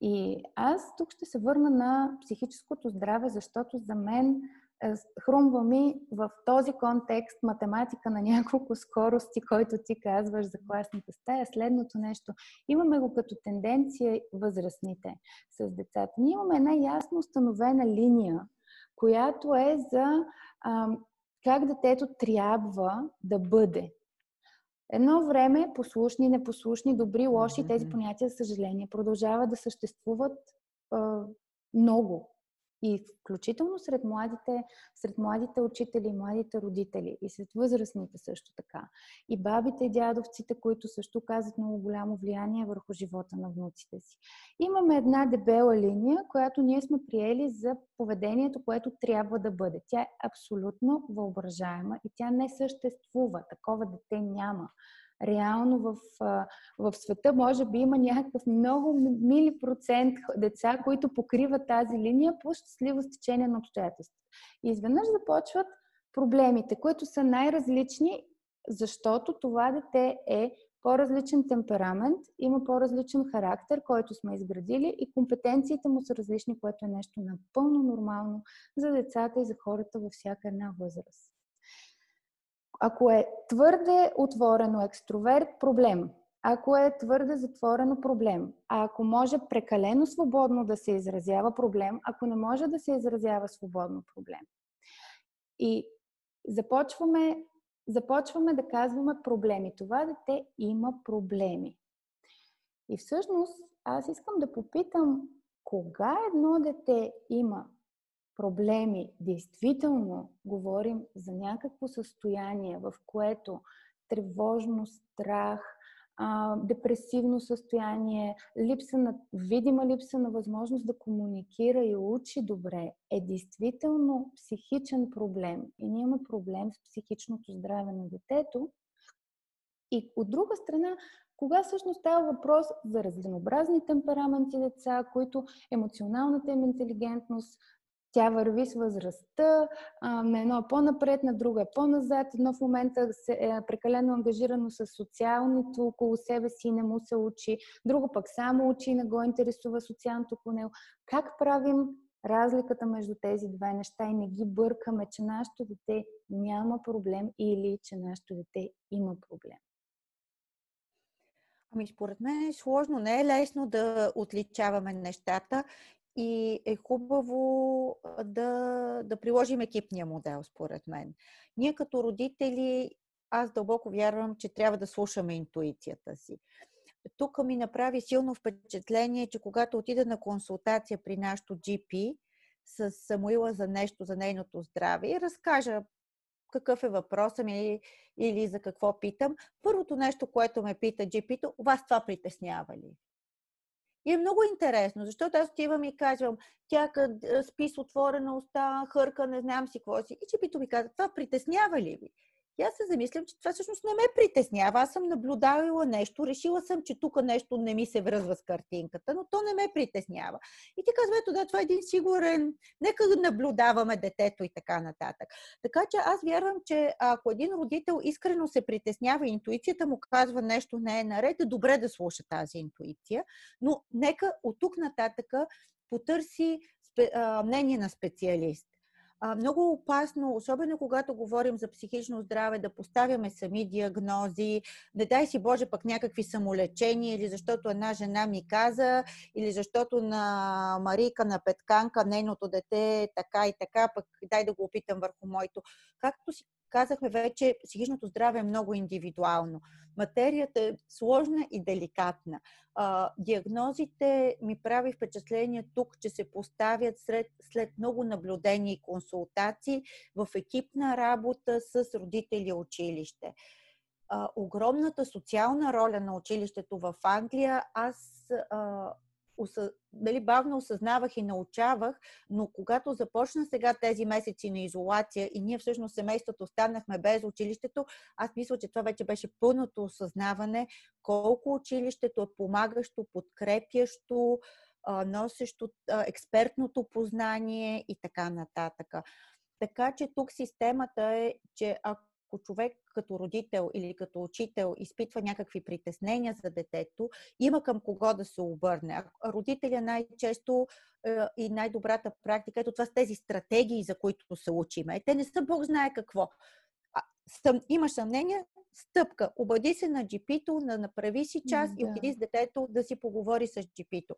И аз тук ще се върна на психическото здраве, защото за мен е, хрумва ми в този контекст математика на няколко скорости, който ти казваш за класната стая. Следното нещо. Имаме го като тенденция възрастните с децата. Ние имаме една ясно установена линия, която е за а, как детето трябва да бъде. Едно време послушни, непослушни, добри, лоши, тези понятия, за съжаление, продължават да съществуват а, много. И включително сред младите, сред младите учители, младите родители и сред възрастните също така. И бабите и дядовците, които също казват много голямо влияние върху живота на внуците си. Имаме една дебела линия, която ние сме приели за поведението, което трябва да бъде. Тя е абсолютно въображаема и тя не съществува. Такова дете няма реално в, в света може би има някакъв много мили процент деца, които покриват тази линия по щастливо стечение на обстоятелствата. И изведнъж започват проблемите, които са най-различни, защото това дете е по-различен темперамент, има по-различен характер, който сме изградили и компетенциите му са различни, което е нещо напълно нормално за децата и за хората във всяка една възраст. Ако е твърде отворено екстроверт, проблем. Ако е твърде затворено, проблем. А ако може прекалено свободно да се изразява, проблем. Ако не може да се изразява свободно, проблем. И започваме, започваме да казваме проблеми. Това дете има проблеми. И всъщност аз искам да попитам, кога едно дете има проблеми, действително говорим за някакво състояние, в което тревожно, страх, депресивно състояние, липса на, видима липса на възможност да комуникира и учи добре, е действително психичен проблем. И ние имаме проблем с психичното здраве на детето. И от друга страна, кога всъщност става въпрос за разнообразни темпераменти деца, които емоционалната им интелигентност тя върви с възрастта, на едно е по-напред, на друго е по-назад. Едно в момента е прекалено ангажирано с социалното около себе си и не му се учи. Друго пък само учи и не го интересува социалното около него. Как правим разликата между тези две неща и не ги бъркаме, че нашето дете няма проблем или че нашето дете има проблем? Ами, според мен е сложно. Не е лесно да отличаваме нещата и е хубаво да, да приложим екипния модел, според мен. Ние като родители, аз дълбоко вярвам, че трябва да слушаме интуицията си. Тук ми направи силно впечатление, че когато отида на консултация при нашото GP с Самуила за нещо, за нейното здраве и разкажа какъв е въпросът ми или за какво питам, първото нещо, което ме пита GP-то, вас това притеснява ли? И е много интересно, защото аз отивам и казвам, тя спи с отворена уста, хърка, не знам си какво си. И че пито ми казва, това притеснява ли ви? И аз се замислям, че това всъщност не ме притеснява. Аз съм наблюдавала нещо, решила съм, че тук нещо не ми се връзва с картинката, но то не ме притеснява. И ти казва, ето да, това е един сигурен, нека да наблюдаваме детето и така нататък. Така че аз вярвам, че ако един родител искрено се притеснява интуицията му казва нещо не е наред, е добре да слуша тази интуиция, но нека от тук нататъка потърси мнение на специалист а, много опасно, особено когато говорим за психично здраве, да поставяме сами диагнози, не дай си Боже пък някакви самолечения, или защото една жена ми каза, или защото на Марика, на Петканка, нейното дете е така и така, пък дай да го опитам върху моето. Както си казахме вече, психичното здраве е много индивидуално. Материята е сложна и деликатна. А, диагнозите ми прави впечатление тук, че се поставят след, след много наблюдения и консултации в екипна работа с родители и училище. Огромната социална роля на училището в Англия, аз а, дали, бавно осъзнавах и научавах, но когато започна сега тези месеци на изолация и ние всъщност семейството останахме без училището, аз мисля, че това вече беше пълното осъзнаване колко училището е помагащо, подкрепящо, носещо експертното познание и така нататък. Така че тук системата е, че ако ако човек като родител или като учител изпитва някакви притеснения за детето, има към кого да се обърне. Родителя най-често е, и най-добрата практика, ето това са тези стратегии, за които се учиме. Те не са Бог знае какво. А, съм, имаш съмнение, стъпка. Обади се на джипито, на направи си час да. и отиди с детето да си поговори с джипито.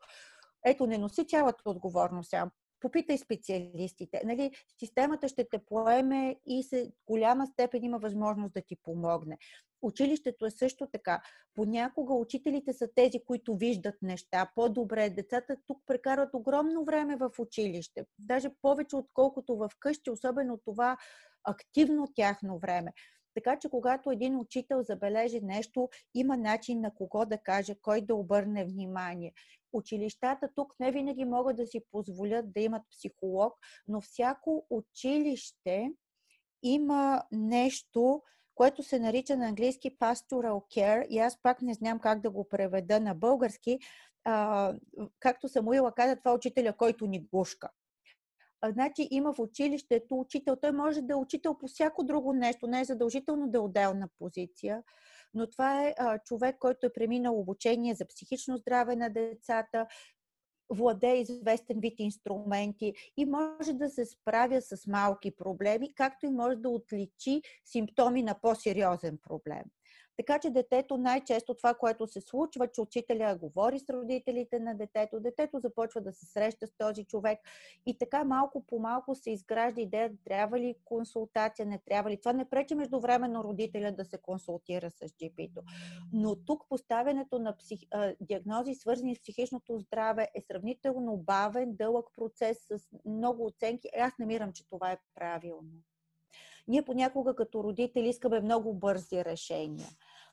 Ето, не носи цялата отговорност попитай специалистите. Нали, системата ще те поеме и се голяма степен има възможност да ти помогне. Училището е също така. Понякога учителите са тези, които виждат неща по-добре. Децата тук прекарват огромно време в училище, даже повече отколкото в къщи, особено това активно тяхно време. Така че, когато един учител забележи нещо, има начин на кого да каже, кой да обърне внимание. Училищата тук не винаги могат да си позволят да имат психолог, но всяко училище има нещо, което се нарича на английски pastoral care и аз пак не знам как да го преведа на български. А, както Самуила каза, това е учителя, който ни гушка. Значи има в училището учител. Той може да е учител по всяко друго нещо, не е задължително да е отделна позиция. но това е а, човек, който е преминал обучение за психично здраве на децата, владее известен вид инструменти и може да се справя с малки проблеми, както и може да отличи симптоми на по-сериозен проблем. Така че детето най-често това, което се случва, че учителя говори с родителите на детето, детето започва да се среща с този човек и така малко по малко се изгражда идея, трябва ли консултация, не трябва ли. Това не пречи междувременно родителя да се консултира с GP-то. Но тук поставянето на псих... диагнози, свързани с психичното здраве, е сравнително бавен, дълъг процес с много оценки. Аз намирам, че това е правилно. Ние понякога като родители искаме много бързи решения.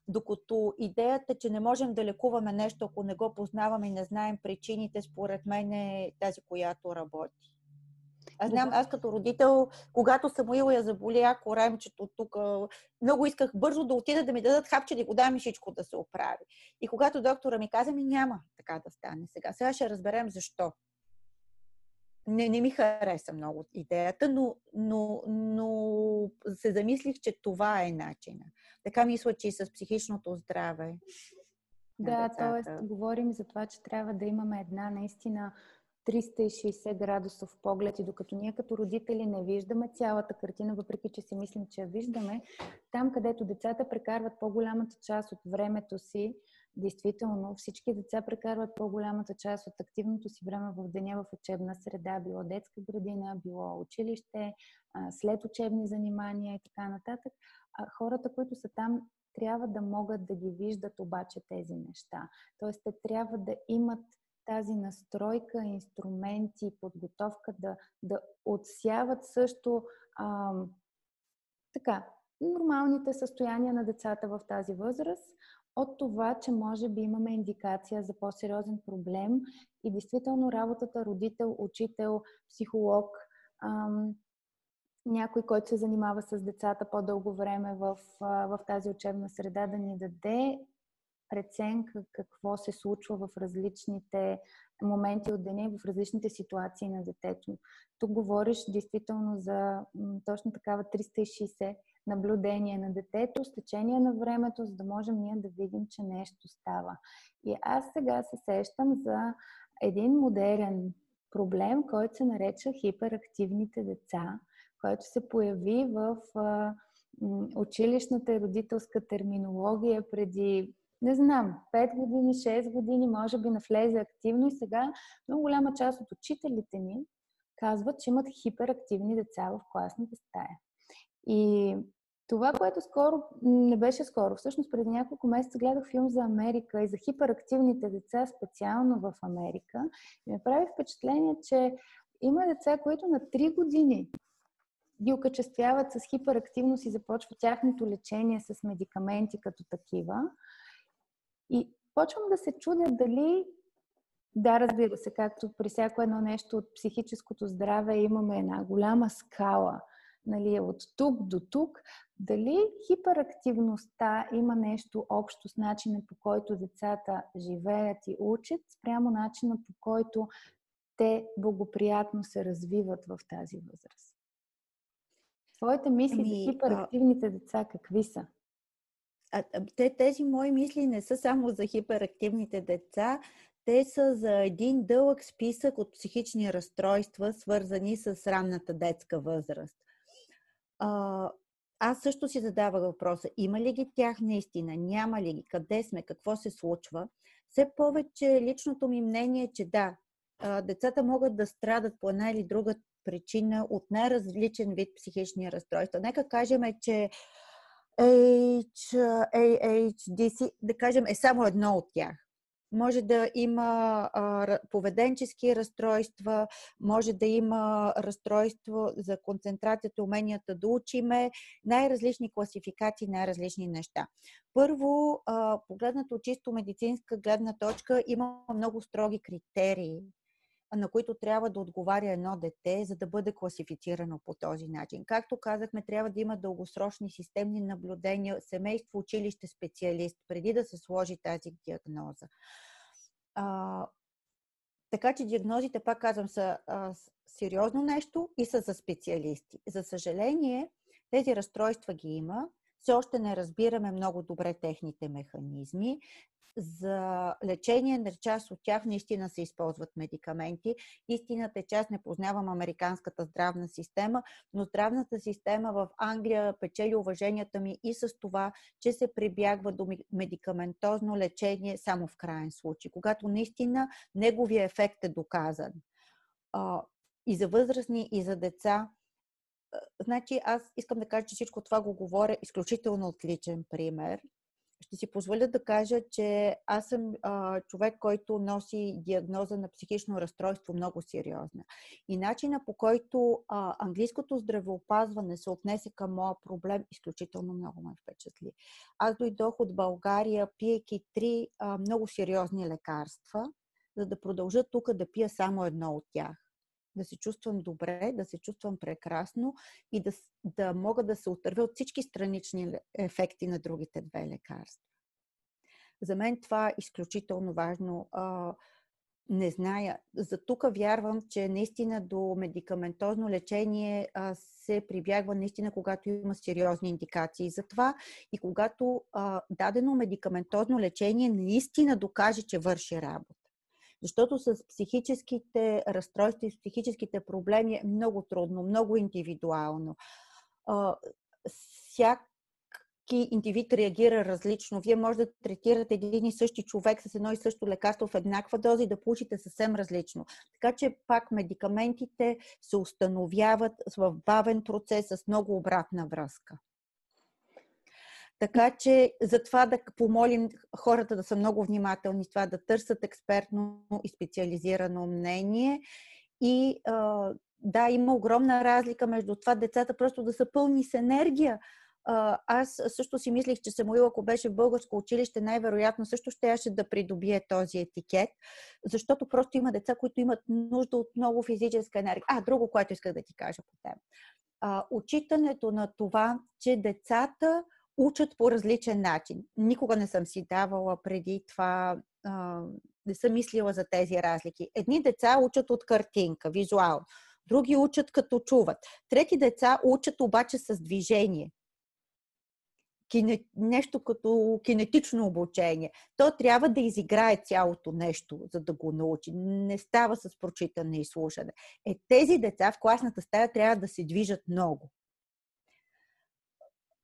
Докато идеята, че не можем да лекуваме нещо, ако не го познаваме и не знаем причините, според мен е тази, която работи. Аз знам, аз като родител, когато Самуил я заболя, коремчето тук, много исках бързо да отида да ми дадат хапче да го дам и всичко да се оправи. И когато доктора ми каза, ми няма така да стане сега. Сега ще разберем защо не, не ми хареса много идеята, но, но, но се замислих, че това е начина. Така мисля, че и с психичното здраве. Да, т.е. говорим за това, че трябва да имаме една наистина 360 градусов поглед и докато ние като родители не виждаме цялата картина, въпреки че си мислим, че я виждаме, там където децата прекарват по-голямата част от времето си, действително всички деца прекарват по-голямата част от активното си време в деня в учебна среда, било детска градина, било училище, след учебни занимания и така нататък. А хората, които са там, трябва да могат да ги виждат обаче тези неща. Тоест, те трябва да имат тази настройка, инструменти, подготовка да, да отсяват също ам, така, нормалните състояния на децата в тази възраст, от това, че може би имаме индикация за по-сериозен проблем и действително работата родител, учител, психолог, ам, някой, който се занимава с децата по-дълго време в, в тази учебна среда, да ни даде преценка какво се случва в различните моменти от деня и в различните ситуации на детето. Тук говориш действително за точно такава 360 наблюдение на детето, с течение на времето, за да можем ние да видим, че нещо става. И аз сега се сещам за един модерен проблем, който се нареча хиперактивните деца, който се появи в а, училищната и родителска терминология преди, не знам, 5 години, 6 години, може би навлезе активно и сега много голяма част от учителите ни казват, че имат хиперактивни деца в класната стая. И това, което скоро, не беше скоро, всъщност преди няколко месеца гледах филм за Америка и за хиперактивните деца, специално в Америка. И ме прави впечатление, че има деца, които на 3 години ги окачествяват с хиперактивност и започва тяхното лечение с медикаменти като такива. И почвам да се чудя дали да, разбира се, както при всяко едно нещо от психическото здраве имаме една голяма скала – нали, от тук до тук, дали хиперактивността има нещо общо с начина по който децата живеят и учат, спрямо начина по който те благоприятно се развиват в тази възраст. Твоите мисли ами, за хиперактивните а... деца какви са? А, те, тези мои мисли не са само за хиперактивните деца, те са за един дълъг списък от психични разстройства, свързани с ранната детска възраст аз също си задавах въпроса, има ли ги тях наистина, няма ли ги, къде сме, какво се случва. Все повече личното ми мнение е, че да, а, децата могат да страдат по една или друга причина от най-различен вид психични разстройства. Нека кажем, че ADHD, да кажем, е само едно от тях може да има поведенчески разстройства, може да има разстройство за концентрацията, уменията да учиме, най-различни класификации, най-различни неща. Първо, а, погледнато чисто медицинска гледна точка, има много строги критерии на които трябва да отговаря едно дете, за да бъде класифицирано по този начин. Както казахме, трябва да има дългосрочни системни наблюдения, семейство, училище, специалист, преди да се сложи тази диагноза. А, така че диагнозите, пак казвам, са а, сериозно нещо и са за специалисти. За съжаление, тези разстройства ги има, все още не разбираме много добре техните механизми. За лечение на част от тях наистина се използват медикаменти. Истината е, че аз не познавам американската здравна система, но здравната система в Англия печели уваженията ми и с това, че се прибягва до медикаментозно лечение само в крайен случай, когато наистина неговия ефект е доказан. И за възрастни, и за деца Значи аз искам да кажа, че всичко това го говоря изключително от личен пример. Ще си позволя да кажа, че аз съм а, човек, който носи диагноза на психично разстройство много сериозна. И начина по който а, английското здравеопазване се отнесе към моя проблем, изключително много ме впечатли. Аз дойдох от България, пиеки три а, много сериозни лекарства, за да продължа тук да пия само едно от тях да се чувствам добре, да се чувствам прекрасно и да, да мога да се отървя от всички странични ефекти на другите две лекарства. За мен това е изключително важно. Не зная. За тук вярвам, че наистина до медикаментозно лечение а, се прибягва наистина, когато има сериозни индикации за това и когато а, дадено медикаментозно лечение наистина докаже, че върши работа. Защото с психическите разстройства и с психическите проблеми е много трудно, много индивидуално. Всяк индивид реагира различно. Вие може да третирате един и същи човек с едно и също лекарство в еднаква доза и да получите съвсем различно. Така че пак медикаментите се установяват в бавен процес с много обратна връзка. Така че затова да помолим хората да са много внимателни това, да търсят експертно и специализирано мнение. И да, има огромна разлика между това децата просто да са пълни с енергия. Аз също си мислих, че Самуил, ако беше в българско училище, най-вероятно също ще да придобие този етикет, защото просто има деца, които имат нужда от много физическа енергия. А, друго, което исках да ти кажа по тема. А, учитането на това, че децата учат по различен начин. Никога не съм си давала преди това, не съм мислила за тези разлики. Едни деца учат от картинка, визуално. Други учат като чуват. Трети деца учат обаче с движение. Кине, нещо като кинетично обучение. То трябва да изиграе цялото нещо, за да го научи. Не става с прочитане и слушане. Е, тези деца в класната стая трябва да се движат много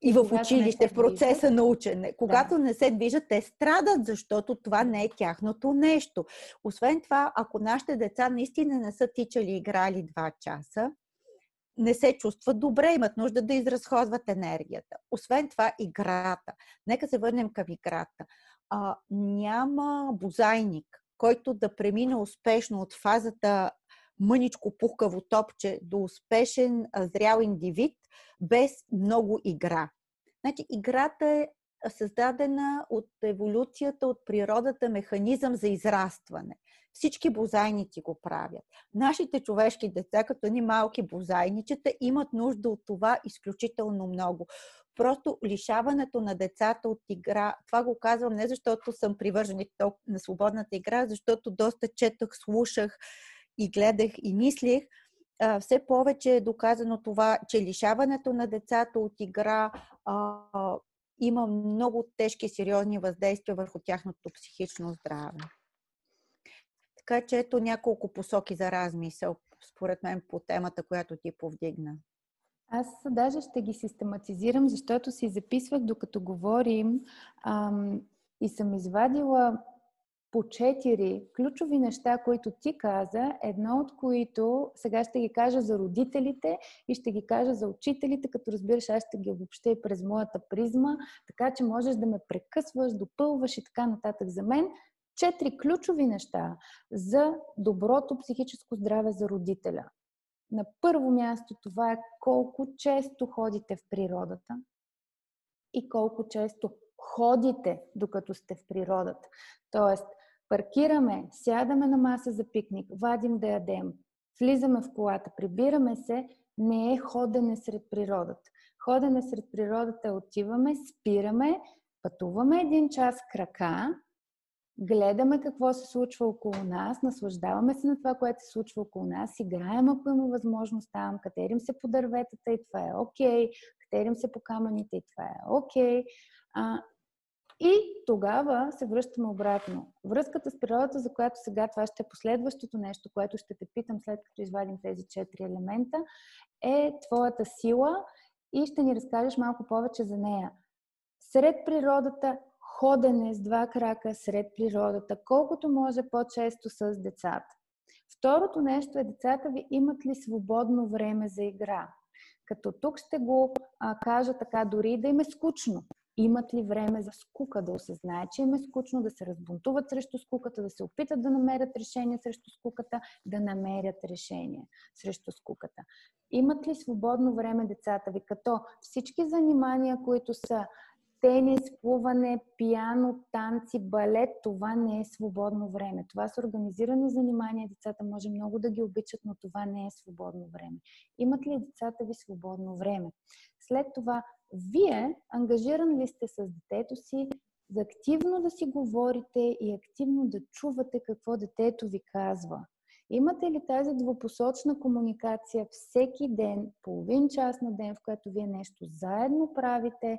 и в училище, в процеса на учене. Когато да. не се движат, те страдат, защото това не е тяхното нещо. Освен това, ако нашите деца наистина не са тичали и играли два часа, не се чувстват добре, имат нужда да изразходват енергията. Освен това, играта. Нека се върнем към играта. А, няма бозайник, който да премине успешно от фазата мъничко пухкаво топче до успешен зрял индивид без много игра. Значи, играта е създадена от еволюцията, от природата механизъм за израстване. Всички бозайници го правят. Нашите човешки деца, като ни малки бозайничета, имат нужда от това изключително много. Просто лишаването на децата от игра, това го казвам не защото съм привърженик на свободната игра, защото доста четах, слушах и гледах и мислих, все повече е доказано това, че лишаването на децата от игра има много тежки, сериозни въздействия върху тяхното психично здраве. Така че ето няколко посоки за размисъл, според мен, по темата, която ти повдигна. Аз даже ще ги систематизирам, защото си записвах докато говорим ам, и съм извадила по четири ключови неща, които ти каза, едно от които сега ще ги кажа за родителите и ще ги кажа за учителите, като разбираш, аз ще ги обобща и през моята призма, така че можеш да ме прекъсваш, допълваш и така нататък. За мен четири ключови неща за доброто психическо здраве за родителя. На първо място това е колко често ходите в природата и колко често ходите, докато сте в природата. Тоест, паркираме, сядаме на маса за пикник, вадим да ядем, влизаме в колата, прибираме се, не е ходене сред природата. Ходене сред природата отиваме, спираме, пътуваме един час крака, гледаме какво се случва около нас, наслаждаваме се на това, което се случва около нас, играем, ако има възможност там, катерим се по дърветата и това е окей, okay, катерим се по камъните и това е окей. Okay. И тогава се връщаме обратно. Връзката с природата, за която сега това ще е последващото нещо, което ще те питам след като извадим тези четири елемента, е твоята сила и ще ни разкажеш малко повече за нея. Сред природата, ходене с два крака сред природата, колкото може по-често с децата. Второто нещо е децата ви имат ли свободно време за игра. Като тук ще го а, кажа така, дори да им е скучно имат ли време за скука, да осъзнаят, че им е скучно, да се разбунтуват срещу скуката, да се опитат да намерят решение срещу скуката, да намерят решение срещу скуката. Имат ли свободно време децата ви, като всички занимания, които са тенис, плуване, пиано, танци, балет, това не е свободно време. Това са организирани занимания, децата може много да ги обичат, но това не е свободно време. Имат ли децата ви свободно време? След това вие ангажиран ли сте с детето си за активно да си говорите и активно да чувате какво детето ви казва? Имате ли тази двупосочна комуникация всеки ден, половин час на ден, в което вие нещо заедно правите,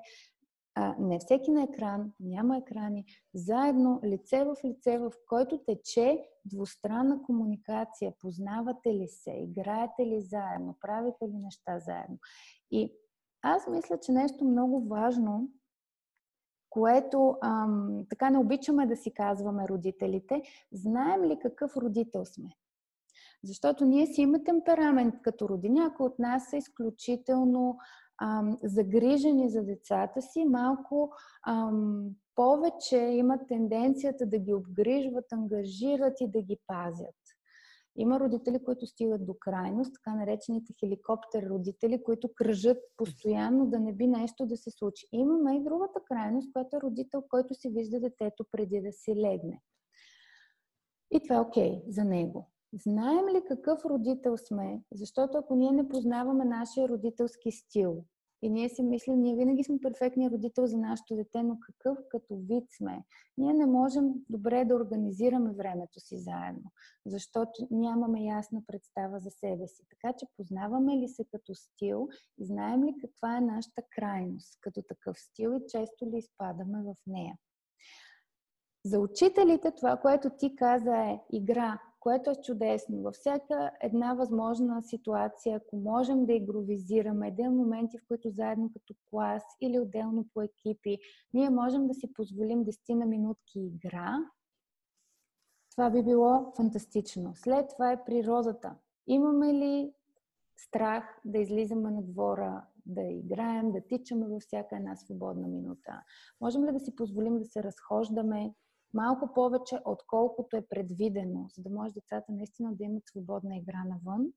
а, не всеки на екран, няма екрани, заедно, лице в лице, в който тече двустранна комуникация. Познавате ли се, играете ли заедно, правите ли неща заедно. И аз мисля, че нещо много важно, което ам, така не обичаме да си казваме родителите, знаем ли какъв родител сме? Защото ние си имаме темперамент като роди. Някои от нас са изключително ам, загрижени за децата си, малко ам, повече имат тенденцията да ги обгрижват, ангажират и да ги пазят. Има родители, които стигат до крайност, така наречените хеликоптер родители, които кръжат постоянно да не би нещо да се случи. Имаме и другата крайност, която е родител, който си вижда детето преди да си легне. И това е окей okay за него. Знаем ли какъв родител сме? Защото ако ние не познаваме нашия родителски стил, и ние си мислим, ние винаги сме перфектният родител за нашето дете, но какъв като вид сме? Ние не можем добре да организираме времето си заедно, защото нямаме ясна представа за себе си. Така че познаваме ли се като стил и знаем ли каква е нашата крайност като такъв стил и често ли изпадаме в нея. За учителите това, което ти каза е игра, което е чудесно. Във всяка една възможна ситуация, ако можем да игровизираме, да моменти, в които заедно като клас или отделно по екипи, ние можем да си позволим 10 на минутки игра, това би било фантастично. След това е природата. Имаме ли страх да излизаме на двора, да играем, да тичаме във всяка една свободна минута? Можем ли да си позволим да се разхождаме малко повече, отколкото е предвидено, за да може децата наистина да имат свободна игра навън.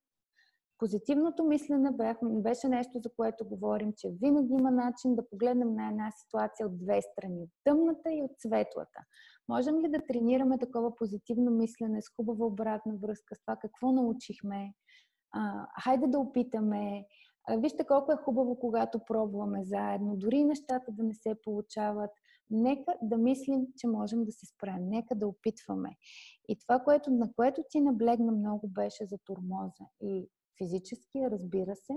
Позитивното мислене беше нещо, за което говорим, че винаги има начин да погледнем на една ситуация от две страни, от тъмната и от светлата. Можем ли да тренираме такова позитивно мислене с хубава обратна връзка с това какво научихме? А, хайде да опитаме. А, вижте колко е хубаво, когато пробваме заедно, дори нещата да не се получават нека да мислим, че можем да се справим. Нека да опитваме. И това, което, на което ти наблегна много, беше за турмоза. И физическия, разбира се,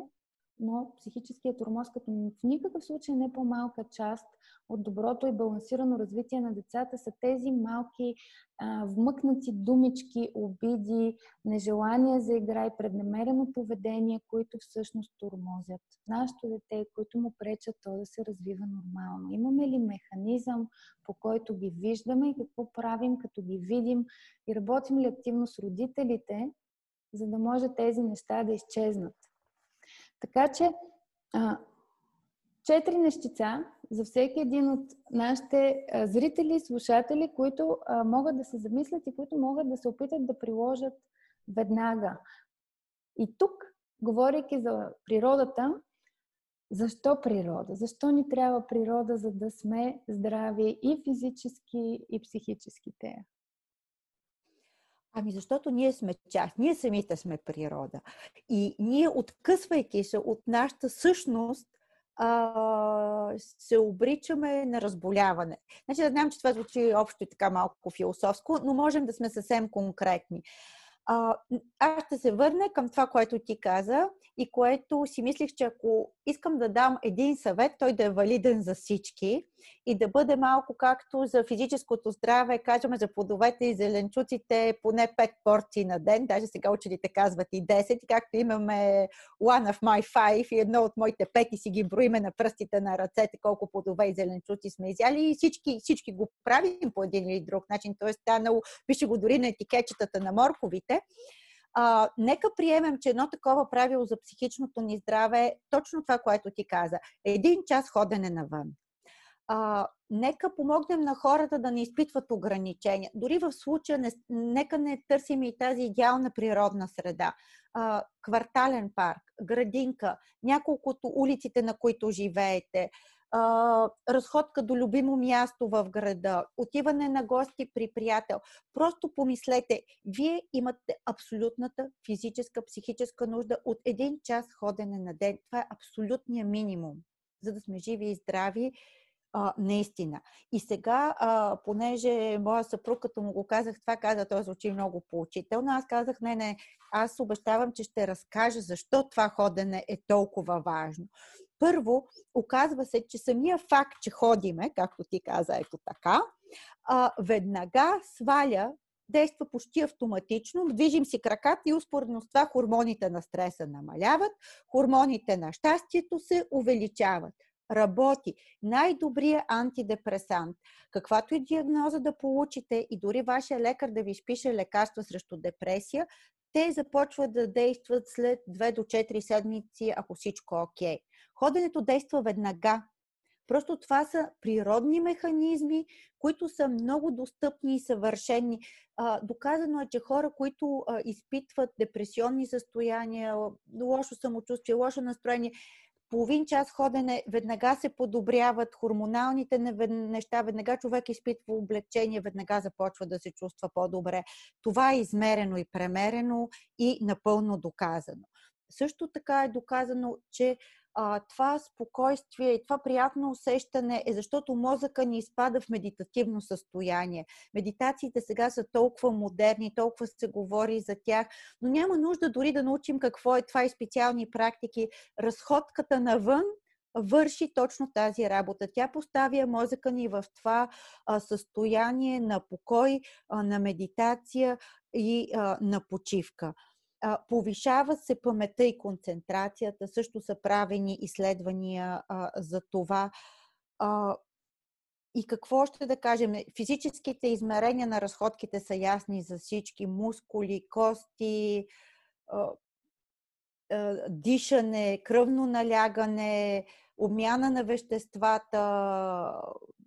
но психическият тормоз като в никакъв случай не по-малка част от доброто и балансирано развитие на децата са тези малки а, вмъкнати думички, обиди, нежелания за игра и преднамерено поведение, които всъщност тормозят нашето дете, които му пречат то да се развива нормално. Имаме ли механизъм, по който ги виждаме и какво правим, като ги видим и работим ли активно с родителите, за да може тези неща да изчезнат. Така че, четири нещица за всеки един от нашите а, зрители, слушатели, които могат да се замислят и които могат да се опитат да приложат веднага. И тук, говорейки за природата, защо природа? Защо ни трябва природа, за да сме здрави и физически, и психически те? Ами защото ние сме част, ние самите сме природа. И ние, откъсвайки се от нашата същност, а, се обричаме на разболяване. Значи да знам, че това звучи общо и така малко философско, но можем да сме съвсем конкретни. А, аз ще се върна към това, което ти каза и което си мислих, че ако искам да дам един съвет, той да е валиден за всички и да бъде малко както за физическото здраве, кажем за плодовете и зеленчуците поне 5 порции на ден, даже сега учените казват и 10, и както имаме one of my five и едно от моите пети си ги броиме на пръстите на ръцете, колко плодове и зеленчуци сме изяли и всички, всички го правим по един или друг начин. Той е станало, пише го дори на етикетчетата на морковите а, нека приемем, че едно такова правило за психичното ни здраве е точно това, което ти каза. Един час ходене навън. А, нека помогнем на хората да не изпитват ограничения. Дори в случая, не, нека не търсим и тази идеална природна среда. А, квартален парк, градинка, няколкото улиците, на които живеете, разходка до любимо място в града, отиване на гости при приятел. Просто помислете, вие имате абсолютната физическа, психическа нужда от един час ходене на ден. Това е абсолютния минимум, за да сме живи и здрави. А, наистина. И сега, а, понеже моя съпруг, като му го казах това, каза, той звучи много поучително. Аз казах, не, не, аз обещавам, че ще разкажа защо това ходене е толкова важно. Първо, оказва се, че самия факт, че ходиме, както ти каза, ето така, а, веднага сваля действа почти автоматично. Движим си краката и успоредно с това хормоните на стреса намаляват, хормоните на щастието се увеличават. Работи. Най-добрият антидепресант. Каквато и диагноза да получите и дори вашия лекар да ви изпише лекарства срещу депресия, те започват да действат след 2 до 4 седмици, ако всичко е окей. Okay. Ходенето действа веднага. Просто това са природни механизми, които са много достъпни и съвършени. Доказано е, че хора, които изпитват депресионни състояния, лошо самочувствие, лошо настроение, половин час ходене веднага се подобряват хормоналните неща, веднага човек изпитва облегчение, веднага започва да се чувства по-добре. Това е измерено и премерено и напълно доказано. Също така е доказано, че а, това спокойствие и това приятно усещане е защото мозъка ни изпада в медитативно състояние. Медитациите сега са толкова модерни, толкова се говори за тях, но няма нужда дори да научим какво е това и специални практики. Разходката навън върши точно тази работа. Тя поставя мозъка ни в това а, състояние на покой, а, на медитация и а, на почивка повишава се паметта и концентрацията. Също са правени изследвания а, за това. А, и какво ще да кажем? Физическите измерения на разходките са ясни за всички. Мускули, кости, дишане, кръвно налягане, обмяна на веществата,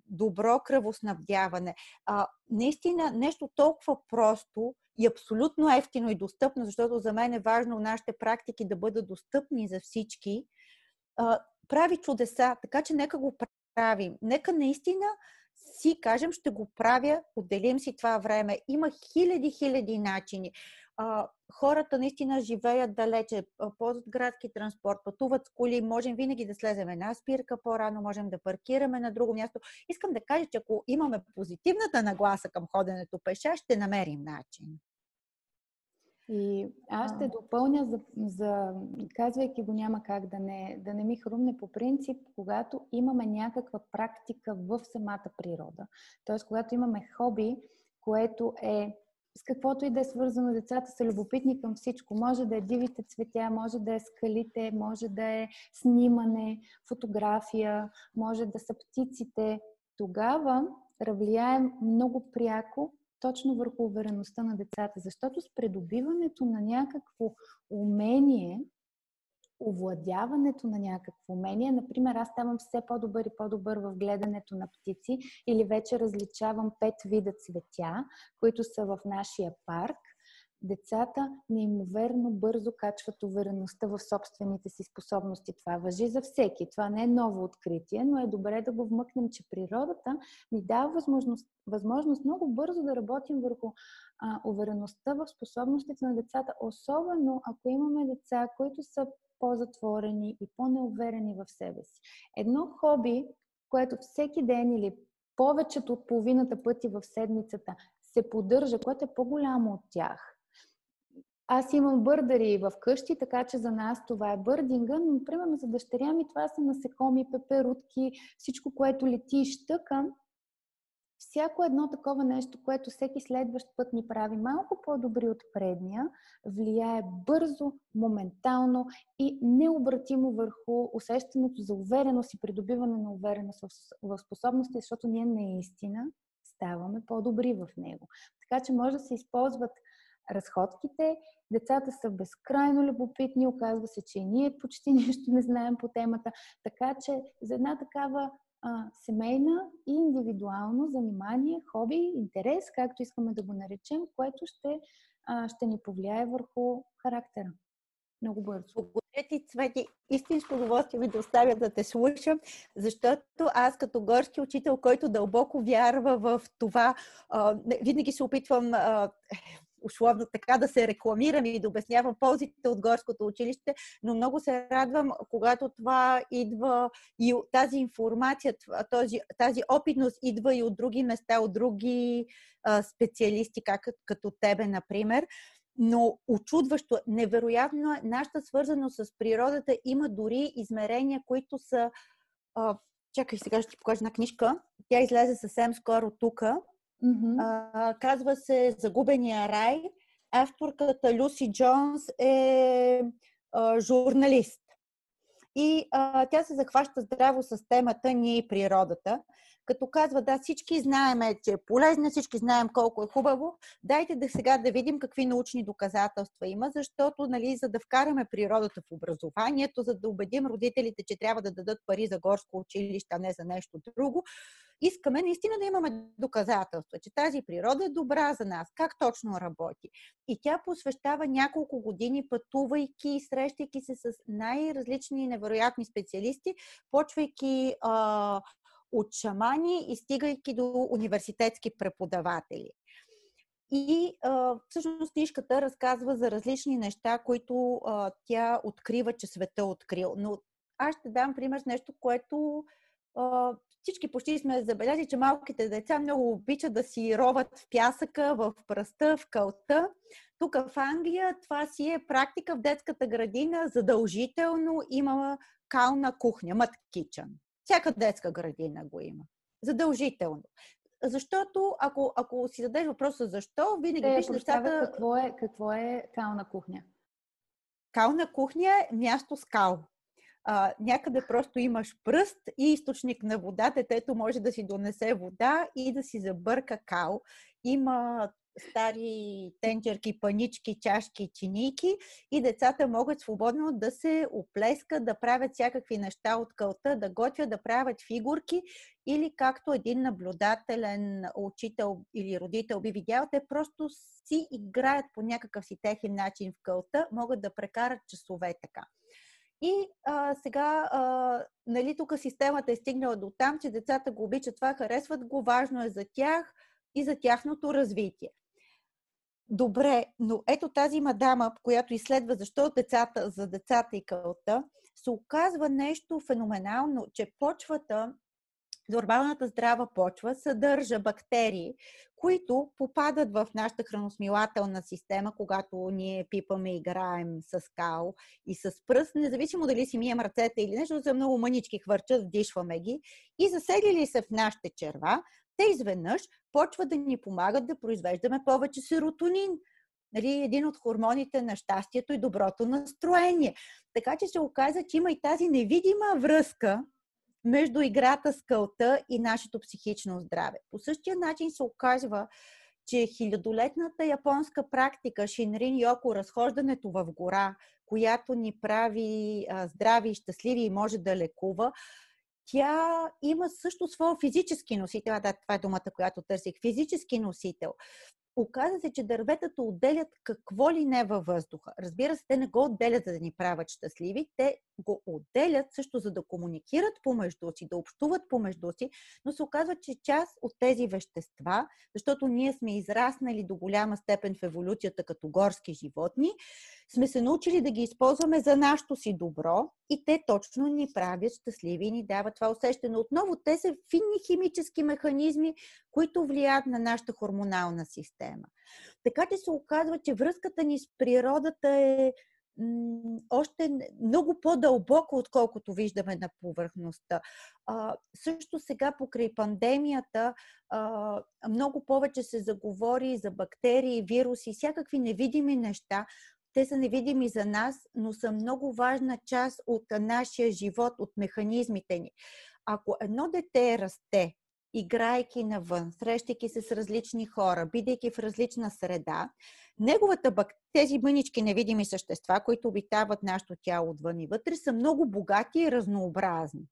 добро кръвоснабдяване. А, наистина нещо толкова просто и абсолютно ефтино и достъпно, защото за мен е важно нашите практики да бъдат достъпни за всички, а, прави чудеса. Така че нека го правим. Нека наистина си кажем, ще го правя, отделим си това време. Има хиляди, хиляди начини а, хората наистина живеят далече, ползват градски транспорт, пътуват с коли, можем винаги да слезем една спирка по-рано, можем да паркираме на друго място. Искам да кажа, че ако имаме позитивната нагласа към ходенето пеша, ще намерим начин. И аз ще допълня, за, за, казвайки го няма как да не, да не ми хрумне по принцип, когато имаме някаква практика в самата природа. Т.е. когато имаме хоби, което е с каквото и да е свързано, децата са любопитни към всичко. Може да е дивите цветя, може да е скалите, може да е снимане, фотография, може да са птиците. Тогава влияем много пряко точно върху увереността на децата, защото с придобиването на някакво умение, овладяването на някакво умение. Например, аз ставам все по-добър и по-добър в гледането на птици или вече различавам пет вида цветя, които са в нашия парк. Децата неимоверно бързо качват увереността в собствените си способности. Това въжи за всеки. Това не е ново откритие, но е добре да го вмъкнем, че природата ни дава възможност, възможност много бързо да работим върху а, увереността в способностите на децата, особено ако имаме деца, които са по-затворени и по-неуверени в себе си. Едно хоби, което всеки ден или повечето от половината пъти в седмицата се поддържа, което е по-голямо от тях, аз имам бърдари в къщи, така че за нас това е бърдинга, но, примерно, за дъщеря ми това са насекоми, пеперутки, всичко, което лети и щъка. Всяко едно такова нещо, което всеки следващ път ни прави малко по-добри от предния, влияе бързо, моментално и необратимо върху усещането за увереност и придобиване на увереност в способности, защото ние наистина ставаме по-добри в него. Така че може да се използват разходките. Децата са безкрайно любопитни, оказва се, че и ние почти [LAUGHS] нищо не знаем по темата. Така че за една такава а, семейна и индивидуално занимание, хоби, интерес, както искаме да го наречем, което ще, а, ще ни повлияе върху характера. Много бързо. Благодаря ти, Цвети. Истинско удоволствие ми да оставя да те слушам, защото аз като горски учител, който дълбоко вярва в това, а, винаги се опитвам а, условно така да се рекламирам и да обяснявам ползите от горското училище, но много се радвам, когато това идва и тази информация, този, тази опитност идва и от други места, от други а, специалисти, как, като тебе, например. Но очудващо, невероятно е, нашата свързаност с природата има дори измерения, които са. А, чакай, сега ще ти покажа една книжка. Тя излезе съвсем скоро тук. Mm-hmm. А, казва се Загубения рай. Авторката Люси Джонс е а, журналист. И а, тя се захваща здраво с темата Ние и природата като казва, да, всички знаем, че е полезно, всички знаем колко е хубаво, дайте да сега да видим какви научни доказателства има, защото, нали, за да вкараме природата в образованието, за да убедим родителите, че трябва да дадат пари за горско училище, а не за нещо друго, искаме наистина да имаме доказателства, че тази природа е добра за нас. Как точно работи? И тя посвещава няколко години, пътувайки и срещайки се с най-различни невероятни специалисти, почвайки а, от шамани и стигайки до университетски преподаватели. И а, всъщност книжката разказва за различни неща, които а, тя открива, че света открил. Но аз ще дам пример с нещо, което а, всички почти сме забелязали, че малките деца много обичат да си роват в пясъка, в пръста, в кълта. Тук в Англия това си е практика в детската градина. Задължително има кална кухня, мът кичън. Всяка детска градина го има. Задължително. Защото, ако, ако си зададеш въпроса защо, винаги виж децата... Какво е, какво е кална кухня? Кална кухня е място с кал. А, някъде просто имаш пръст и източник на вода. Детето може да си донесе вода и да си забърка кал. Има стари тенджерки, панички, чашки, чинийки и децата могат свободно да се оплескат, да правят всякакви неща от кълта, да готвят, да правят фигурки или както един наблюдателен учител или родител би видял, те просто си играят по някакъв си техен начин в кълта, могат да прекарат часове така. И а, сега, а, нали, тук системата е стигнала до там, че децата го обичат това, харесват го, важно е за тях и за тяхното развитие. Добре, но ето тази мадама, която изследва защо децата, за децата и кълта, се оказва нещо феноменално, че почвата, нормалната здрава почва, съдържа бактерии, които попадат в нашата храносмилателна система, когато ние пипаме играем с као и с пръст, независимо дали си мием ръцете или нещо, за много мънички хвърчат, вдишваме ги. И заселили се в нашите черва, те изведнъж почват да ни помагат да произвеждаме повече серотонин. Нали, един от хормоните на щастието и доброто настроение. Така че се оказа, че има и тази невидима връзка между играта с кълта и нашето психично здраве. По същия начин се оказва, че хилядолетната японска практика Шинрин Йоко, разхождането в гора, която ни прави здрави и щастливи и може да лекува, тя има също своя физически носител. Да, това е думата, която търсих. Физически носител. Оказва се, че дърветата отделят какво ли не във въздуха. Разбира се, те не го отделят, за да ни правят щастливи. Те го отделят също, за да комуникират помежду си, да общуват помежду си, но се оказва, че част от тези вещества, защото ние сме израснали до голяма степен в еволюцията като горски животни, сме се научили да ги използваме за нашето си добро и те точно ни правят щастливи и ни дават това усещане. Отново, те са финни химически механизми, които влияят на нашата хормонална система. Така че се оказва, че връзката ни с природата е още много по-дълбоко, отколкото виждаме на повърхността. А, също сега, покрай пандемията, а, много повече се заговори за бактерии, вируси, всякакви невидими неща. Те са невидими за нас, но са много важна част от нашия живот, от механизмите ни. Ако едно дете расте, играйки навън, срещайки се с различни хора, бидейки в различна среда, неговата бак... тези мънички невидими същества, които обитават нашето тяло отвън и вътре, са много богати и разнообразни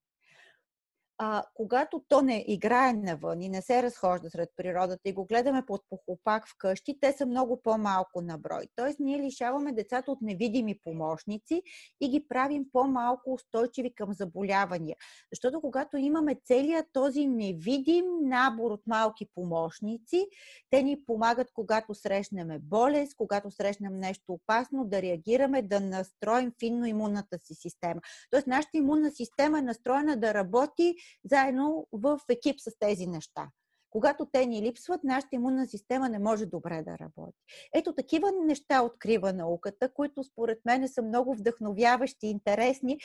а, когато то не играе навън и не се разхожда сред природата и го гледаме под похлопак вкъщи, те са много по-малко на брой. Тоест, ние лишаваме децата от невидими помощници и ги правим по-малко устойчиви към заболявания. Защото когато имаме целият този невидим набор от малки помощници, те ни помагат, когато срещнем болест, когато срещнем нещо опасно, да реагираме, да настроим финно имунната си система. Тоест, нашата имунна система е настроена да работи заедно в екип с тези неща. Когато те ни липсват, нашата имунна система не може добре да работи. Ето такива неща открива науката, които според мен са много вдъхновяващи, интересни.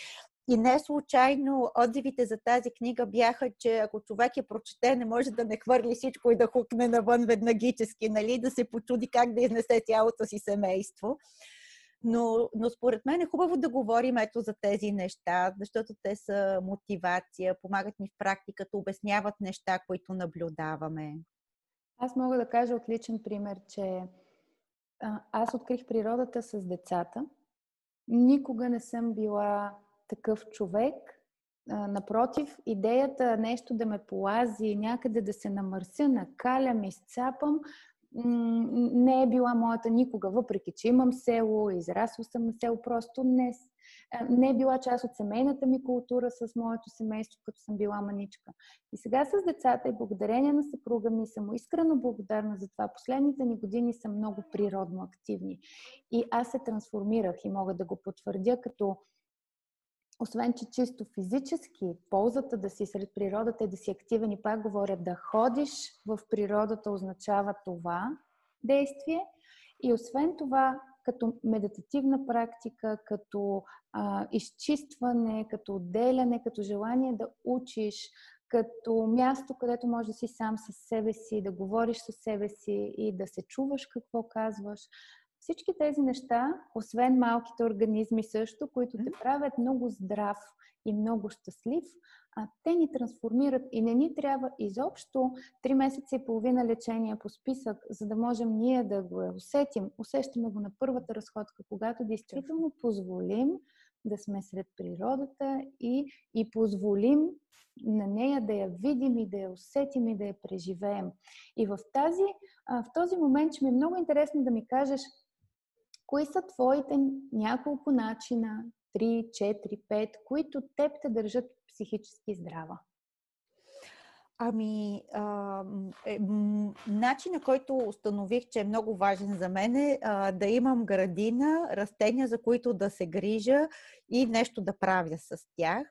И не случайно отзивите за тази книга бяха, че ако човек я прочете, не може да не хвърли всичко и да хукне навън веднагически, нали? да се почуди как да изнесе цялото си семейство. Но, но според мен е хубаво да говорим ето за тези неща, защото те са мотивация, помагат ни в практиката, обясняват неща, които наблюдаваме. Аз мога да кажа отличен пример, че аз открих природата с децата. Никога не съм била такъв човек. Напротив, идеята нещо да ме полази, някъде да се намърся, накалям, изцапам, не е била моята никога, въпреки че имам село, израсла съм на село, просто не, не е била част от семейната ми култура с моето семейство, като съм била маничка. И сега с децата и благодарение на съпруга ми съм искрено благодарна за това. Последните ни години са много природно активни. И аз се трансформирах и мога да го потвърдя като освен, че чисто физически, ползата да си сред природата и да си активен и пак говоря, да ходиш в природата означава това действие. И освен това, като медитативна практика, като а, изчистване, като отделяне, като желание да учиш, като място, където можеш да си сам със себе си, да говориш със себе си и да се чуваш какво казваш. Всички тези неща, освен малките организми също, които те правят много здрав и много щастлив, а те ни трансформират и не ни трябва изобщо 3 месеца и половина лечение по списък, за да можем ние да го усетим. Усещаме го на първата разходка, когато действително позволим да сме сред природата и, и позволим на нея да я видим и да я усетим и да я преживеем. И в, тази, в този момент ще ми е много интересно да ми кажеш Кои са твоите няколко начина, 3, 4, 5, които теб те държат психически здрава? Ами, а, е, начина, който установих, че е много важен за мен е а, да имам градина, растения, за които да се грижа и нещо да правя с тях.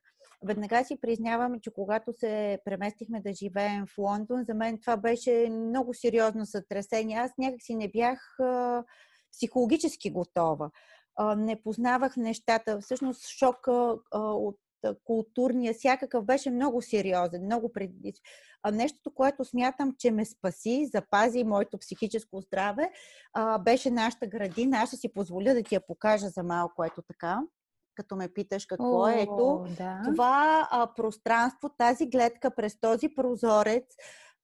Веднага си признавам, че когато се преместихме да живеем в Лондон, за мен това беше много сериозно сътресение. Аз някакси не бях а, психологически готова. Не познавах нещата. Всъщност шока от културния, всякакъв беше много сериозен, много преди. Нещото, което смятам, че ме спаси, запази моето психическо здраве, беше нашата градина. Аз ще си позволя да ти я покажа за малко, ето така като ме питаш какво О, е. Ето, да. това а, пространство, тази гледка през този прозорец,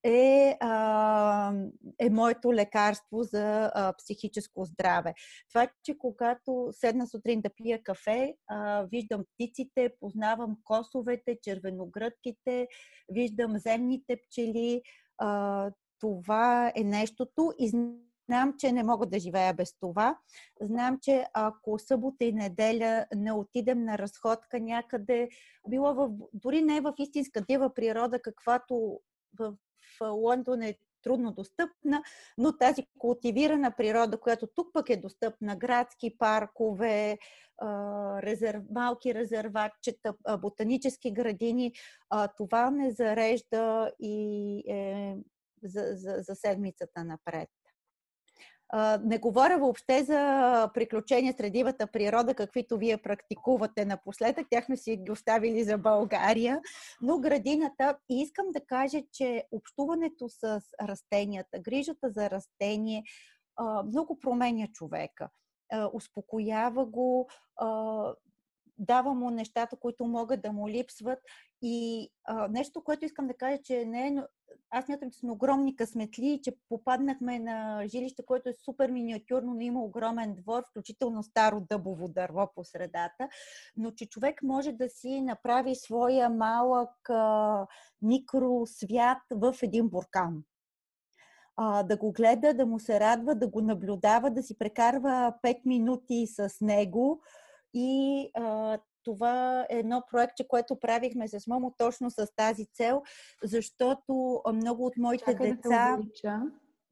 е, а, е моето лекарство за а, психическо здраве. Това, че когато седна сутрин да пия кафе, а, виждам птиците, познавам косовете, червеногръдките, виждам земните пчели, а, това е нещото и Знам, че не мога да живея без това. Знам, че ако събота и неделя не отидем на разходка някъде, било в, дори не в истинска дива природа, каквато в Лондон е трудно достъпна, но тази култивирана природа, която тук пък е достъпна, градски паркове, резерв, малки резерватчета, ботанически градини, това не зарежда и е за, за, за седмицата напред. Не говоря въобще за приключения сред дивата природа, каквито вие практикувате напоследък. Тях сме си ги оставили за България. Но градината, и искам да кажа, че общуването с растенията, грижата за растение, много променя човека. Успокоява го, дава му нещата, които могат да му липсват. И а, нещо, което искам да кажа, че не е. Аз мятам, че сме огромни късметли, че попаднахме на жилище, което е супер миниатюрно, но има огромен двор, включително старо дъбово дърво по средата, но че човек може да си направи своя малък а, микросвят в един буркан а, да го гледа, да му се радва, да го наблюдава, да си прекарва 5 минути с него и а, това е едно проектче, което правихме с Момо точно с тази цел, защото много от моите Чакай деца... Да,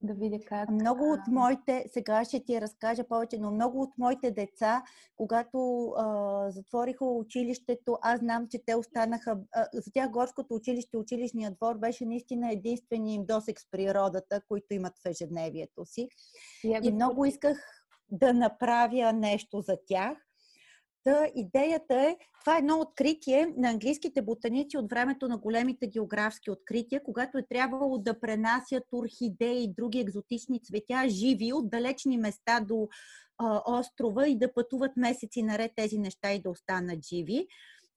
да видя как. Много от моите, сега ще ти разкажа повече, но много от моите деца, когато а, затвориха училището, аз знам, че те останаха. А, за тях горското училище, училищния двор беше наистина единствения им досек с природата, които имат в ежедневието си. И, и много исках да направя нещо за тях. Та идеята е, това е едно откритие на английските ботаници от времето на големите географски открития, когато е трябвало да пренасят орхидеи и други екзотични цветя, живи от далечни места до а, острова и да пътуват месеци наред тези неща и да останат живи.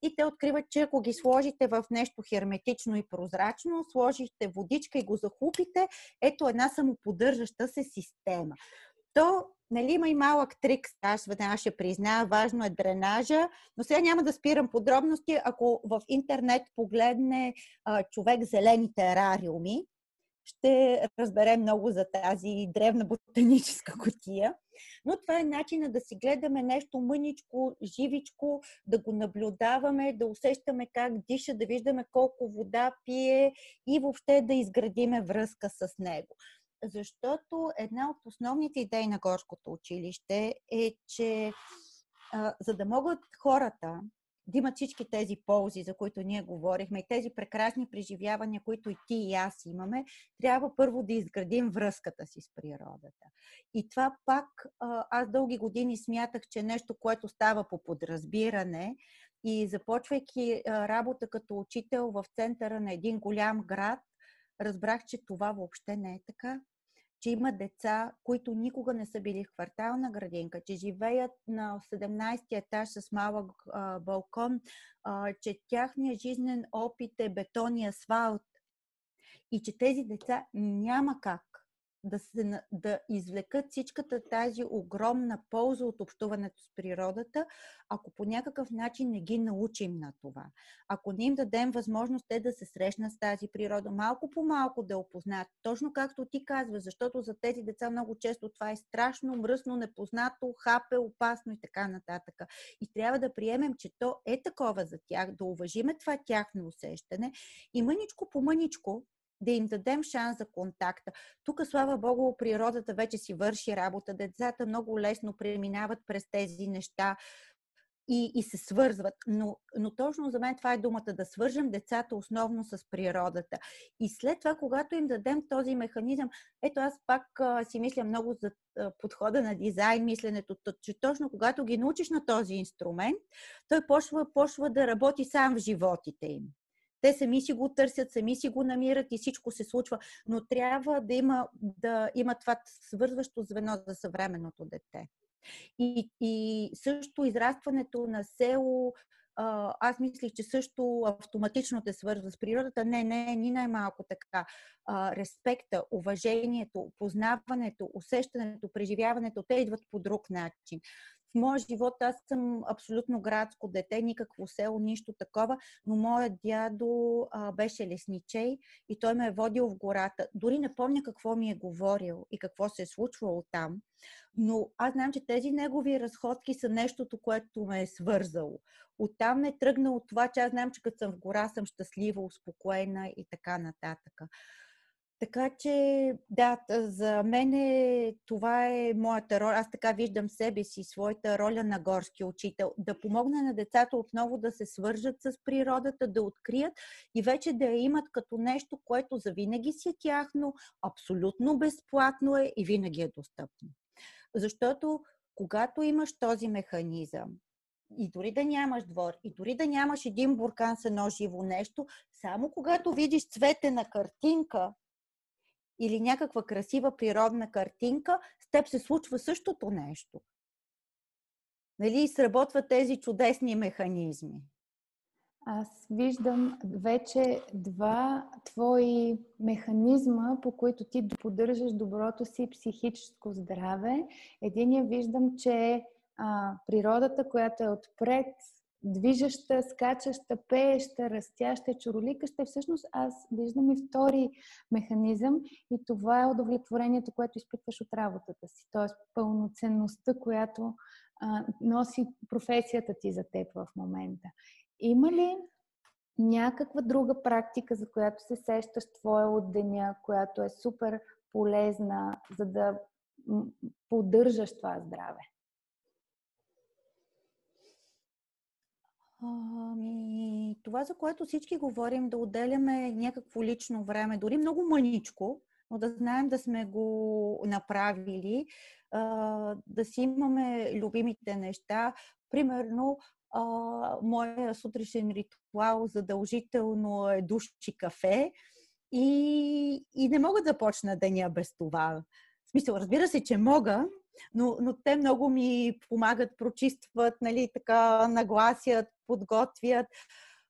И те откриват, че ако ги сложите в нещо херметично и прозрачно, сложите водичка и го захупите, ето една самоподдържаща се система. То нали, има и малък трик, аз веднага ще призная, важно е дренажа, но сега няма да спирам подробности. Ако в интернет погледне а, човек зелени терариуми, ще разбере много за тази древна ботаническа котия. Но това е начина да си гледаме нещо мъничко, живичко, да го наблюдаваме, да усещаме как диша, да виждаме колко вода пие и въобще да изградиме връзка с него защото една от основните идеи на горското училище е, че а, за да могат хората да имат всички тези ползи, за които ние говорихме, и тези прекрасни преживявания, които и ти и аз имаме, трябва първо да изградим връзката си с природата. И това пак аз дълги години смятах, че е нещо, което става по подразбиране, и започвайки работа като учител в центъра на един голям град, разбрах, че това въобще не е така. Че има деца, които никога не са били в квартална градинка, че живеят на 17 ти етаж с малък а, балкон, а, че тяхният жизнен опит е бетон и асфалт. И че тези деца няма как да, се, да извлекат всичката тази огромна полза от общуването с природата, ако по някакъв начин не ги научим на това. Ако не им дадем възможност те да се срещнат с тази природа, малко по малко да опознаят, точно както ти казваш, защото за тези деца много често това е страшно, мръсно, непознато, хапе, опасно и така нататък. И трябва да приемем, че то е такова за тях, да уважиме това тяхно усещане и мъничко по мъничко да им дадем шанс за контакта. Тук, слава Богу, природата вече си върши работа. Децата много лесно преминават през тези неща и, и се свързват. Но, но точно за мен това е думата да свържем децата основно с природата. И след това, когато им дадем този механизъм, ето аз пак а, си мисля много за а, подхода на дизайн, мисленето, че точно когато ги научиш на този инструмент, той почва, почва да работи сам в животите им. Те сами си го търсят, сами си го намират и всичко се случва, но трябва да има, да има това свързващо звено за съвременното дете. И, и също израстването на село, аз мислих, че също автоматично те свързва с природата. Не, не, ни най-малко така. респекта, уважението, познаването, усещането, преживяването, те идват по друг начин моя живот аз съм абсолютно градско дете, никакво село, нищо такова, но моят дядо а, беше лесничей и той ме е водил в гората. Дори не помня какво ми е говорил и какво се е случвало там, но аз знам, че тези негови разходки са нещото, което ме е свързало. Оттам е тръгнало това, че аз знам, че като съм в гора съм щастлива, успокоена и така нататък. Така че, да, за мен е, това е моята роля. Аз така виждам себе си, своята роля на горски учител. Да помогна на децата отново да се свържат с природата, да открият и вече да я имат като нещо, което завинаги си е тяхно, абсолютно безплатно е и винаги е достъпно. Защото когато имаш този механизъм, и дори да нямаш двор, и дори да нямаш един буркан с едно живо нещо, само когато видиш цветена картинка, или някаква красива природна картинка, с теб се случва същото нещо. Нали, сработват тези чудесни механизми. Аз виждам вече два твои механизма, по които ти поддържаш доброто си психическо здраве. Единия виждам, че е природата, която е отпред, движеща, скачаща, пееща, растяща, чороликаща. Всъщност аз виждам и втори механизъм и това е удовлетворението, което изпитваш от работата си. Т.е. пълноценността, която а, носи професията ти за теб в момента. Има ли някаква друга практика, за която се сещаш твоя от деня, която е супер полезна, за да поддържаш това здраве? Ами, това, за което всички говорим, да отделяме някакво лично време, дори много мъничко, но да знаем да сме го направили, да си имаме любимите неща. Примерно, моя сутрешен ритуал задължително е душ и кафе и, и не мога да почна деня без това. В смисъл, разбира се, че мога, но, но те много ми помагат, прочистват, нали, така нагласят, подготвят.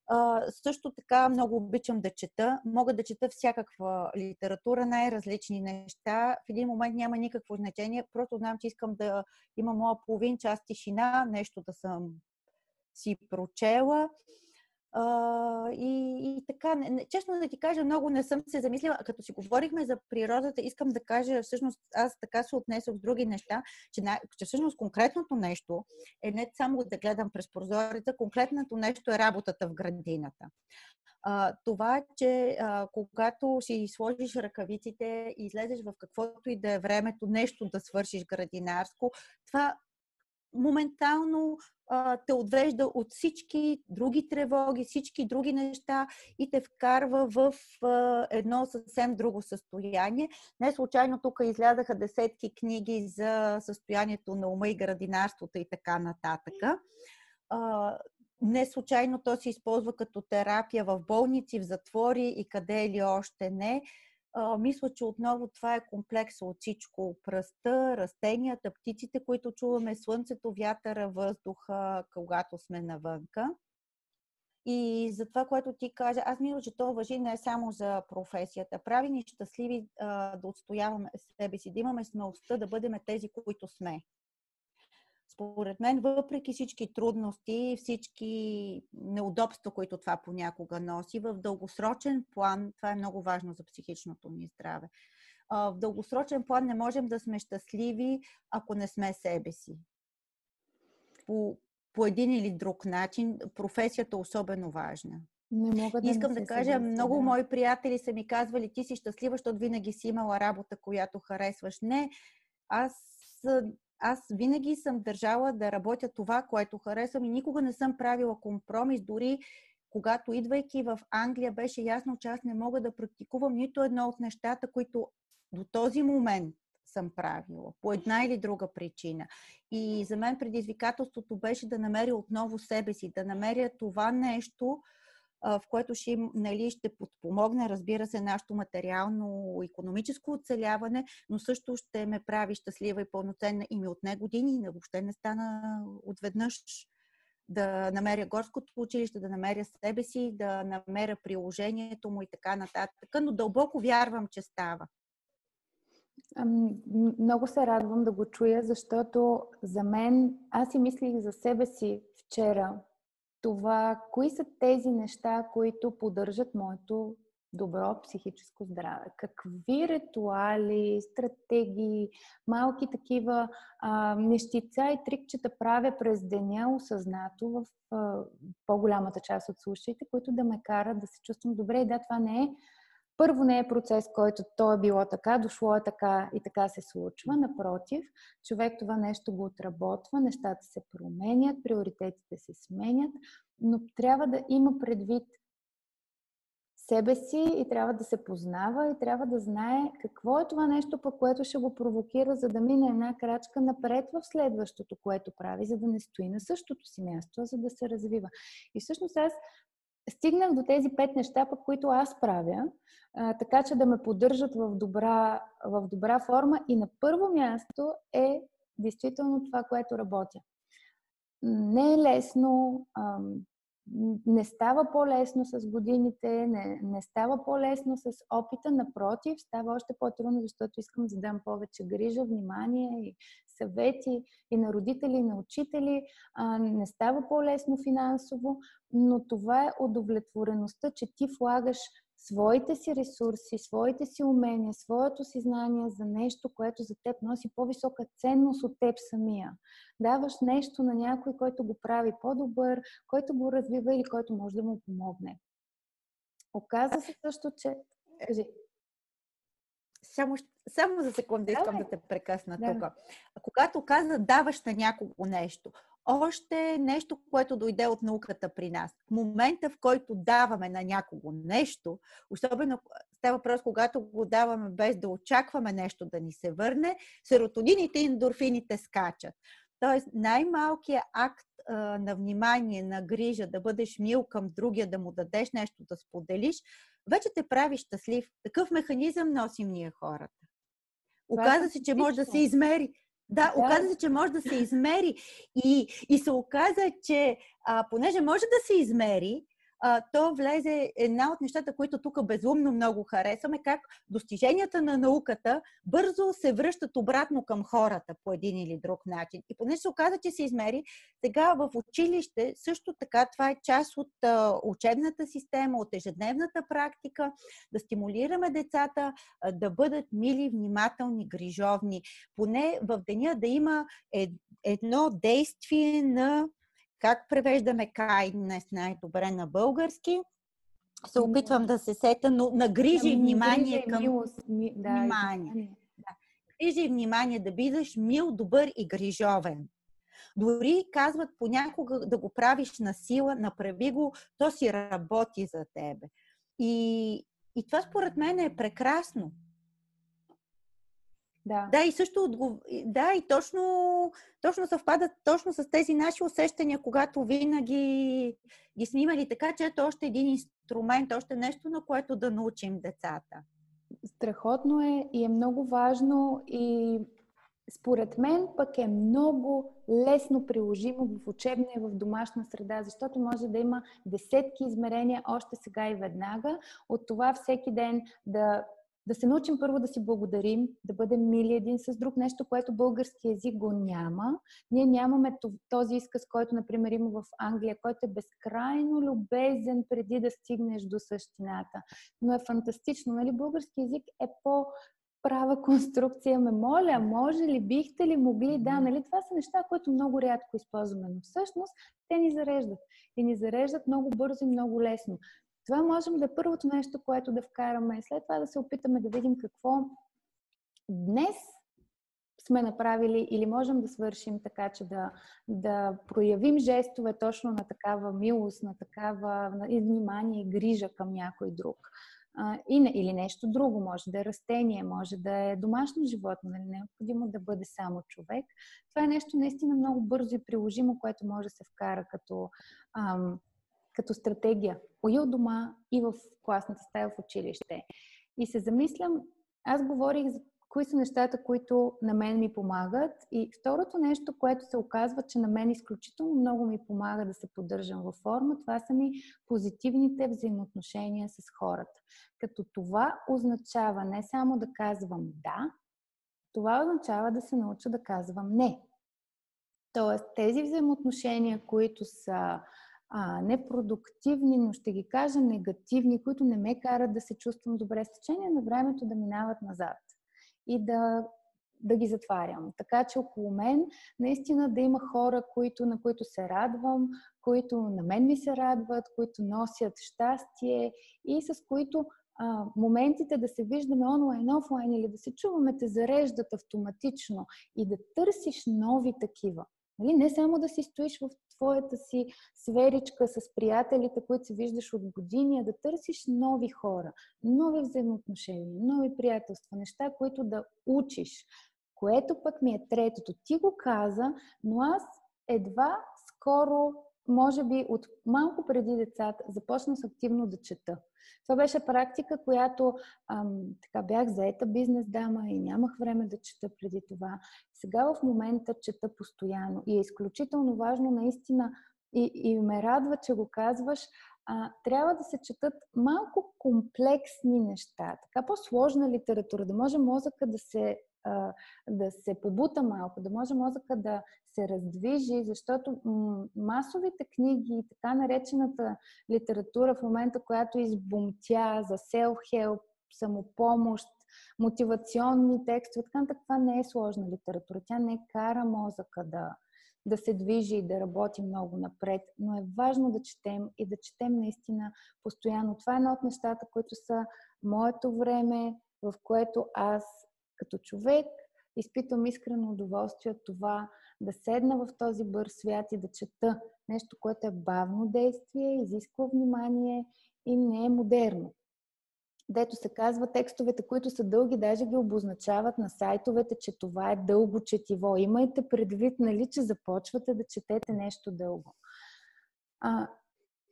А, също така много обичам да чета. Мога да чета всякаква литература, най-различни неща. В един момент няма никакво значение. Просто знам, че искам да имам моя половин час тишина, нещо да съм си прочела. А, и, и така, не, честно да ти кажа, много не съм се замислила. Като си говорихме за природата, искам да кажа, всъщност аз така се отнесох с други неща, че, че всъщност конкретното нещо е не само да гледам през прозореца, конкретното нещо е работата в градината. А, това, че а, когато си сложиш ръкавиците и излезеш в каквото и да е времето нещо да свършиш градинарско, това моментално а, те отвежда от всички други тревоги, всички други неща и те вкарва в а, едно съвсем друго състояние. Не случайно тук излядаха десетки книги за състоянието на ума и градинарството и така нататък. А, не случайно то се използва като терапия в болници, в затвори и къде ли още не мисля, че отново това е комплекс от всичко. Пръста, растенията, птиците, които чуваме, слънцето, вятъра, въздуха, когато сме навънка. И за това, което ти кажа, аз мисля, че това въжи не само за професията. Прави ни щастливи а, да отстояваме себе си, да имаме смелостта да бъдем тези, които сме според мен, въпреки всички трудности, всички неудобства, които това понякога носи, в дългосрочен план, това е много важно за психичното ни здраве. В дългосрочен план не можем да сме щастливи, ако не сме себе си. По, по един или друг начин, професията е особено важна. Не мога да Искам да кажа, съгласи, много да. мои приятели са ми казвали, ти си щастлива, защото винаги си имала работа, която харесваш. Не, аз аз винаги съм държала да работя това, което харесвам и никога не съм правила компромис, дори когато идвайки в Англия беше ясно, че аз не мога да практикувам нито едно от нещата, които до този момент съм правила, по една или друга причина. И за мен предизвикателството беше да намеря отново себе си, да намеря това нещо, в което ще, нали, ще подпомогне, разбира се, нашето материално-економическо оцеляване, но също ще ме прави щастлива и пълноценна и ми отне години и въобще не стана отведнъж да намеря горското училище, да намеря себе си, да намеря приложението му и така нататък. Но дълбоко вярвам, че става. Много се радвам да го чуя, защото за мен, аз си мислих за себе си вчера, това, кои са тези неща, които поддържат моето добро психическо здраве. Какви ритуали, стратегии, малки такива а, нещица и трикчета правя през деня осъзнато в а, по-голямата част от случаите, които да ме карат да се чувствам добре. И да, това не е първо не е процес, който то е било така, дошло е така и така се случва. Напротив, човек това нещо го отработва, нещата се променят, приоритетите се сменят, но трябва да има предвид себе си и трябва да се познава и трябва да знае какво е това нещо, по което ще го провокира, за да мине една крачка напред в следващото, което прави, за да не стои на същото си място, а за да се развива. И всъщност аз стигнах до тези пет неща, по които аз правя, а, така че да ме поддържат в добра, в добра форма. И на първо място е действително това, което работя. Не е лесно, не става по-лесно с годините, не, не става по-лесно с опита, напротив, става още по-трудно, защото искам да дам повече грижа, внимание и съвети и на родители, и на учители. А, не става по-лесно финансово, но това е удовлетвореността, че ти влагаш своите си ресурси, своите си умения, своето си знание за нещо, което за теб носи по-висока ценност от теб самия. Даваш нещо на някой, който го прави по-добър, който го развива или който може да му помогне. Оказва се също, че... Кажи. Само, само за секунда искам да те прекъсна да. тук. Когато каза даваш на някого нещо, още нещо, което дойде от науката при нас. В момента, в който даваме на някого нещо, особено става въпрос, когато го даваме без да очакваме нещо да ни се върне, серотонините и ендорфините скачат. Тоест, най-малкият акт а, на внимание, на грижа, да бъдеш мил към другия, да му дадеш нещо, да споделиш, вече те прави щастлив. Такъв механизъм носим ние хората. Оказва се, че може да се измери. Да, да, оказа се, че може да се измери. И, и се оказа, че а, понеже може да се измери, а, то влезе една от нещата, които тук безумно много харесваме, как достиженията на науката бързо се връщат обратно към хората по един или друг начин. И понеже се оказа, че се измери, сега в училище също така това е част от а, учебната система, от ежедневната практика, да стимулираме децата а, да бъдат мили, внимателни, грижовни. Поне в деня да има ед, едно действие на как превеждаме kindness най-добре на български? Се опитвам да се сета, но на грижи и внимание към... Милост, ми, да, внимание. Да. Грижи и внимание да бидеш мил, добър и грижовен. Дори казват понякога да го правиш на сила, направи го, то си работи за тебе. И, и това според мен е прекрасно. Да. да, и също отгов... да, и точно, точно съвпадат точно с тези наши усещания, когато винаги ги снимали. Така че ето още един инструмент, още нещо, на което да научим децата. Страхотно е и е много важно и според мен пък е много лесно приложимо в учебна и в домашна среда, защото може да има десетки измерения още сега и веднага. От това всеки ден да да се научим първо да си благодарим, да бъдем мили един с друг, нещо, което български язик го няма. Ние нямаме този изказ, който, например, има в Англия, който е безкрайно любезен преди да стигнеш до същината. Но е фантастично, нали? Български язик е по права конструкция. Ме моля, може ли, бихте ли могли? Да, нали? Това са неща, които много рядко използваме, но всъщност те ни зареждат. И ни зареждат много бързо и много лесно. Това можем да е първото нещо, което да вкараме. След това да се опитаме да видим какво днес сме направили или можем да свършим така, че да, да проявим жестове точно на такава милост, на такава и внимание и грижа към някой друг. А, и, или нещо друго, може да е растение, може да е домашно животно, нали? не е необходимо да бъде само човек. Това е нещо наистина много бързо и приложимо, което може да се вкара като ам, като стратегия и от дома, и в класната стая в училище. И се замислям, аз говорих за кои са нещата, които на мен ми помагат. И второто нещо, което се оказва, че на мен изключително много ми помага да се поддържам във форма, това са ми позитивните взаимоотношения с хората. Като това означава не само да казвам да, това означава да се науча да казвам не. Тоест, тези взаимоотношения, които са а, непродуктивни, но ще ги кажа негативни, които не ме карат да се чувствам добре с течение на времето да минават назад и да, да ги затварям. Така че около мен наистина да има хора, които, на които се радвам, които на мен ми се радват, които носят щастие и с които а, моментите да се виждаме онлайн, офлайн или да се чуваме те зареждат автоматично и да търсиш нови такива. Нали? Не само да си стоиш в твоята си сферичка с приятелите, които се виждаш от години, да търсиш нови хора, нови взаимоотношения, нови приятелства, неща, които да учиш. Което пък ми е третото. Ти го каза, но аз едва скоро, може би от малко преди децата, започнах активно да чета. Това беше практика, която ам, така бях заета бизнес дама и нямах време да чета преди това. Сега в момента чета постоянно и е изключително важно наистина и, и ме радва, че го казваш, а, трябва да се четат малко комплексни неща, така по-сложна литература, да може мозъка да се да се побута малко, да може мозъка да се раздвижи, защото масовите книги и така наречената литература в момента, която избумтя за self-help, самопомощ, мотивационни текстове, така това не е сложна литература. Тя не кара мозъка да, да се движи и да работи много напред, но е важно да четем и да четем наистина постоянно. Това е едно от нещата, които са моето време, в което аз като човек изпитвам искрено удоволствие от това да седна в този бърз свят и да чета нещо, което е бавно действие, изисква внимание и не е модерно. Дето се казва, текстовете, които са дълги, даже ги обозначават на сайтовете, че това е дълго четиво. Имайте предвид, нали, че започвате да четете нещо дълго. А,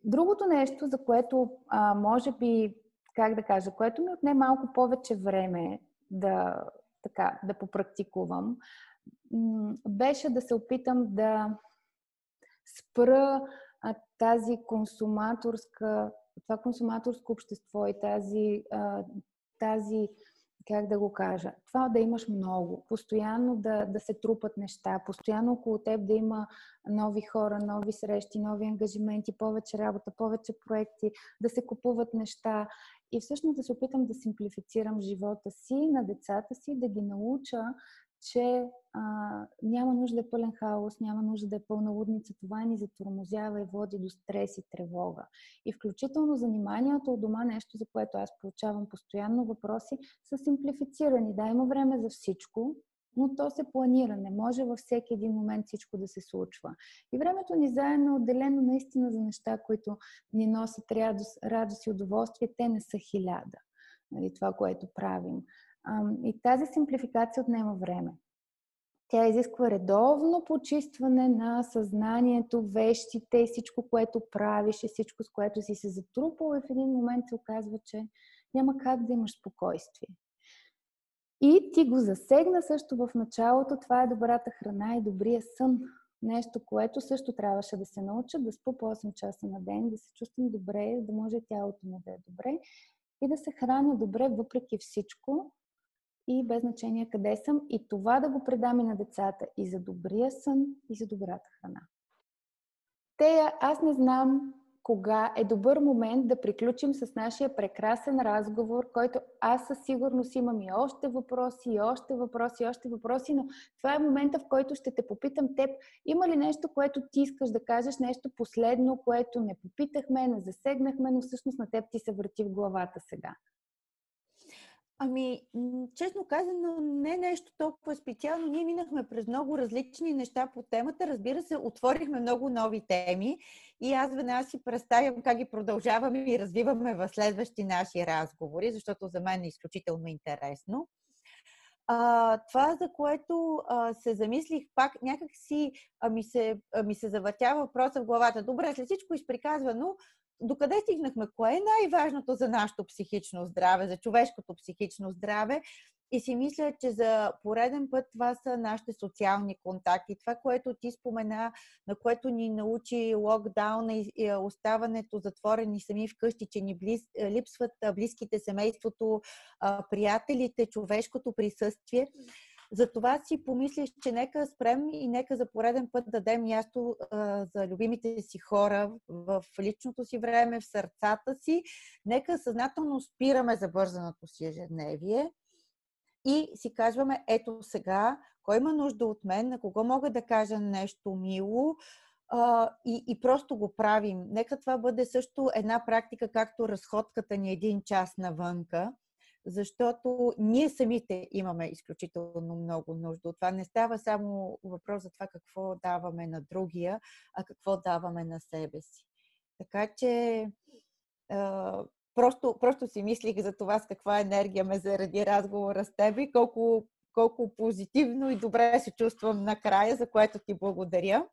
другото нещо, за което а, може би, как да кажа, което ми отне малко повече време да, така, да попрактикувам, беше да се опитам да спра тази консуматорска, това консуматорско общество и тази, тази как да го кажа, това да имаш много, постоянно да, да се трупат неща, постоянно около теб да има нови хора, нови срещи, нови ангажименти, повече работа, повече проекти, да се купуват неща и всъщност да се опитам да симплифицирам живота си на децата си, да ги науча, че а, няма нужда да е пълен хаос, няма нужда да е пълна лудница. Това ни затормозява и води до стрес и тревога. И включително заниманията от дома, нещо за което аз получавам постоянно въпроси, са симплифицирани. Да, има време за всичко, но то се планира. Не може във всеки един момент всичко да се случва. И времето ни заедно е отделено наистина за неща, които ни носят радост, радост и удоволствие. Те не са хиляда. Нали, това, което правим. И тази симплификация отнема време. Тя изисква редовно почистване на съзнанието, вещите всичко, което правиш и всичко, с което си се затрупал и в един момент се оказва, че няма как да имаш спокойствие. И ти го засегна също в началото. Това е добрата храна и добрия сън. Нещо, което също трябваше да се науча, да спа по 8 часа на ден, да се чувствам добре, да може тялото ми да е добре и да се храня добре въпреки всичко и без значение къде съм. И това да го предам и на децата и за добрия сън, и за добрата храна. Тея, аз не знам кога е добър момент да приключим с нашия прекрасен разговор, който аз със сигурност имам и още въпроси, и още въпроси, и още въпроси, но това е момента, в който ще те попитам теб, има ли нещо, което ти искаш да кажеш, нещо последно, което не попитахме, не засегнахме, но всъщност на теб ти се върти в главата сега? Ами, честно казано, не нещо толкова специално. Ние минахме през много различни неща по темата. Разбира се, отворихме много нови теми и аз веднага си представям как ги продължаваме и развиваме в следващи наши разговори, защото за мен е изключително интересно. А, това, за което а, се замислих пак, някак си а, ми, се, а, ми се завъртява въпроса в главата. Добре, след всичко изприказвано, докъде стигнахме? Кое е най-важното за нашето психично здраве, за човешкото психично здраве? И си мисля, че за пореден път това са нашите социални контакти. Това, което ти спомена, на което ни научи локдауна и оставането затворени сами вкъщи, че ни близ, липсват близките семейството, приятелите, човешкото присъствие. Затова си помислиш, че нека спрем и нека за пореден път дадем място а, за любимите си хора в личното си време, в сърцата си. Нека съзнателно спираме забързаното си ежедневие и си казваме, ето сега, кой има нужда от мен, на кого мога да кажа нещо мило, а, и, и просто го правим. Нека това бъде също една практика, както разходката ни един час навънка, защото ние самите имаме изключително много нужда. Това не става само въпрос за това какво даваме на другия, а какво даваме на себе си. Така че просто, просто си мислих за това с каква енергия ме заради разговора с теб и колко, колко позитивно и добре се чувствам накрая, за което ти благодаря.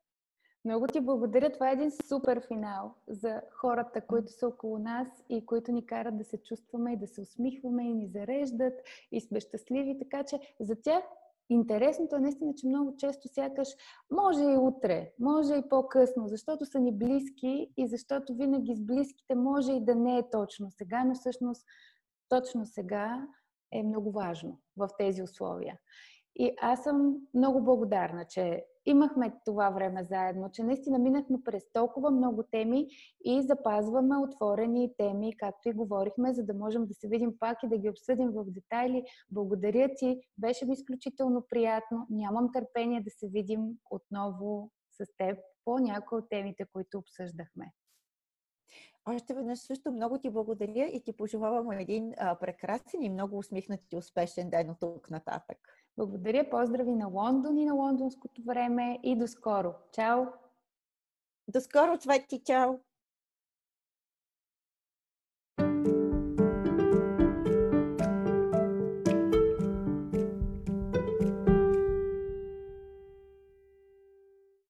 Много ти благодаря. Това е един супер финал за хората, които са около нас и които ни карат да се чувстваме и да се усмихваме и ни зареждат и сме щастливи. Така че за тях интересното е наистина, че много често сякаш може и утре, може и по-късно, защото са ни близки и защото винаги с близките може и да не е точно сега, но всъщност точно сега е много важно в тези условия. И аз съм много благодарна, че имахме това време заедно, че наистина минахме през толкова много теми и запазваме отворени теми, както и говорихме, за да можем да се видим пак и да ги обсъдим в детайли. Благодаря ти, беше ми изключително приятно. Нямам търпение да се видим отново с теб по някои от темите, които обсъждахме. Още веднъж също много ти благодаря и ти пожелавам един а, прекрасен и много усмихнат и успешен ден от тук нататък. Благодаря, поздрави на Лондон и на лондонското време и до скоро. Чао! До скоро, Цвети, чао!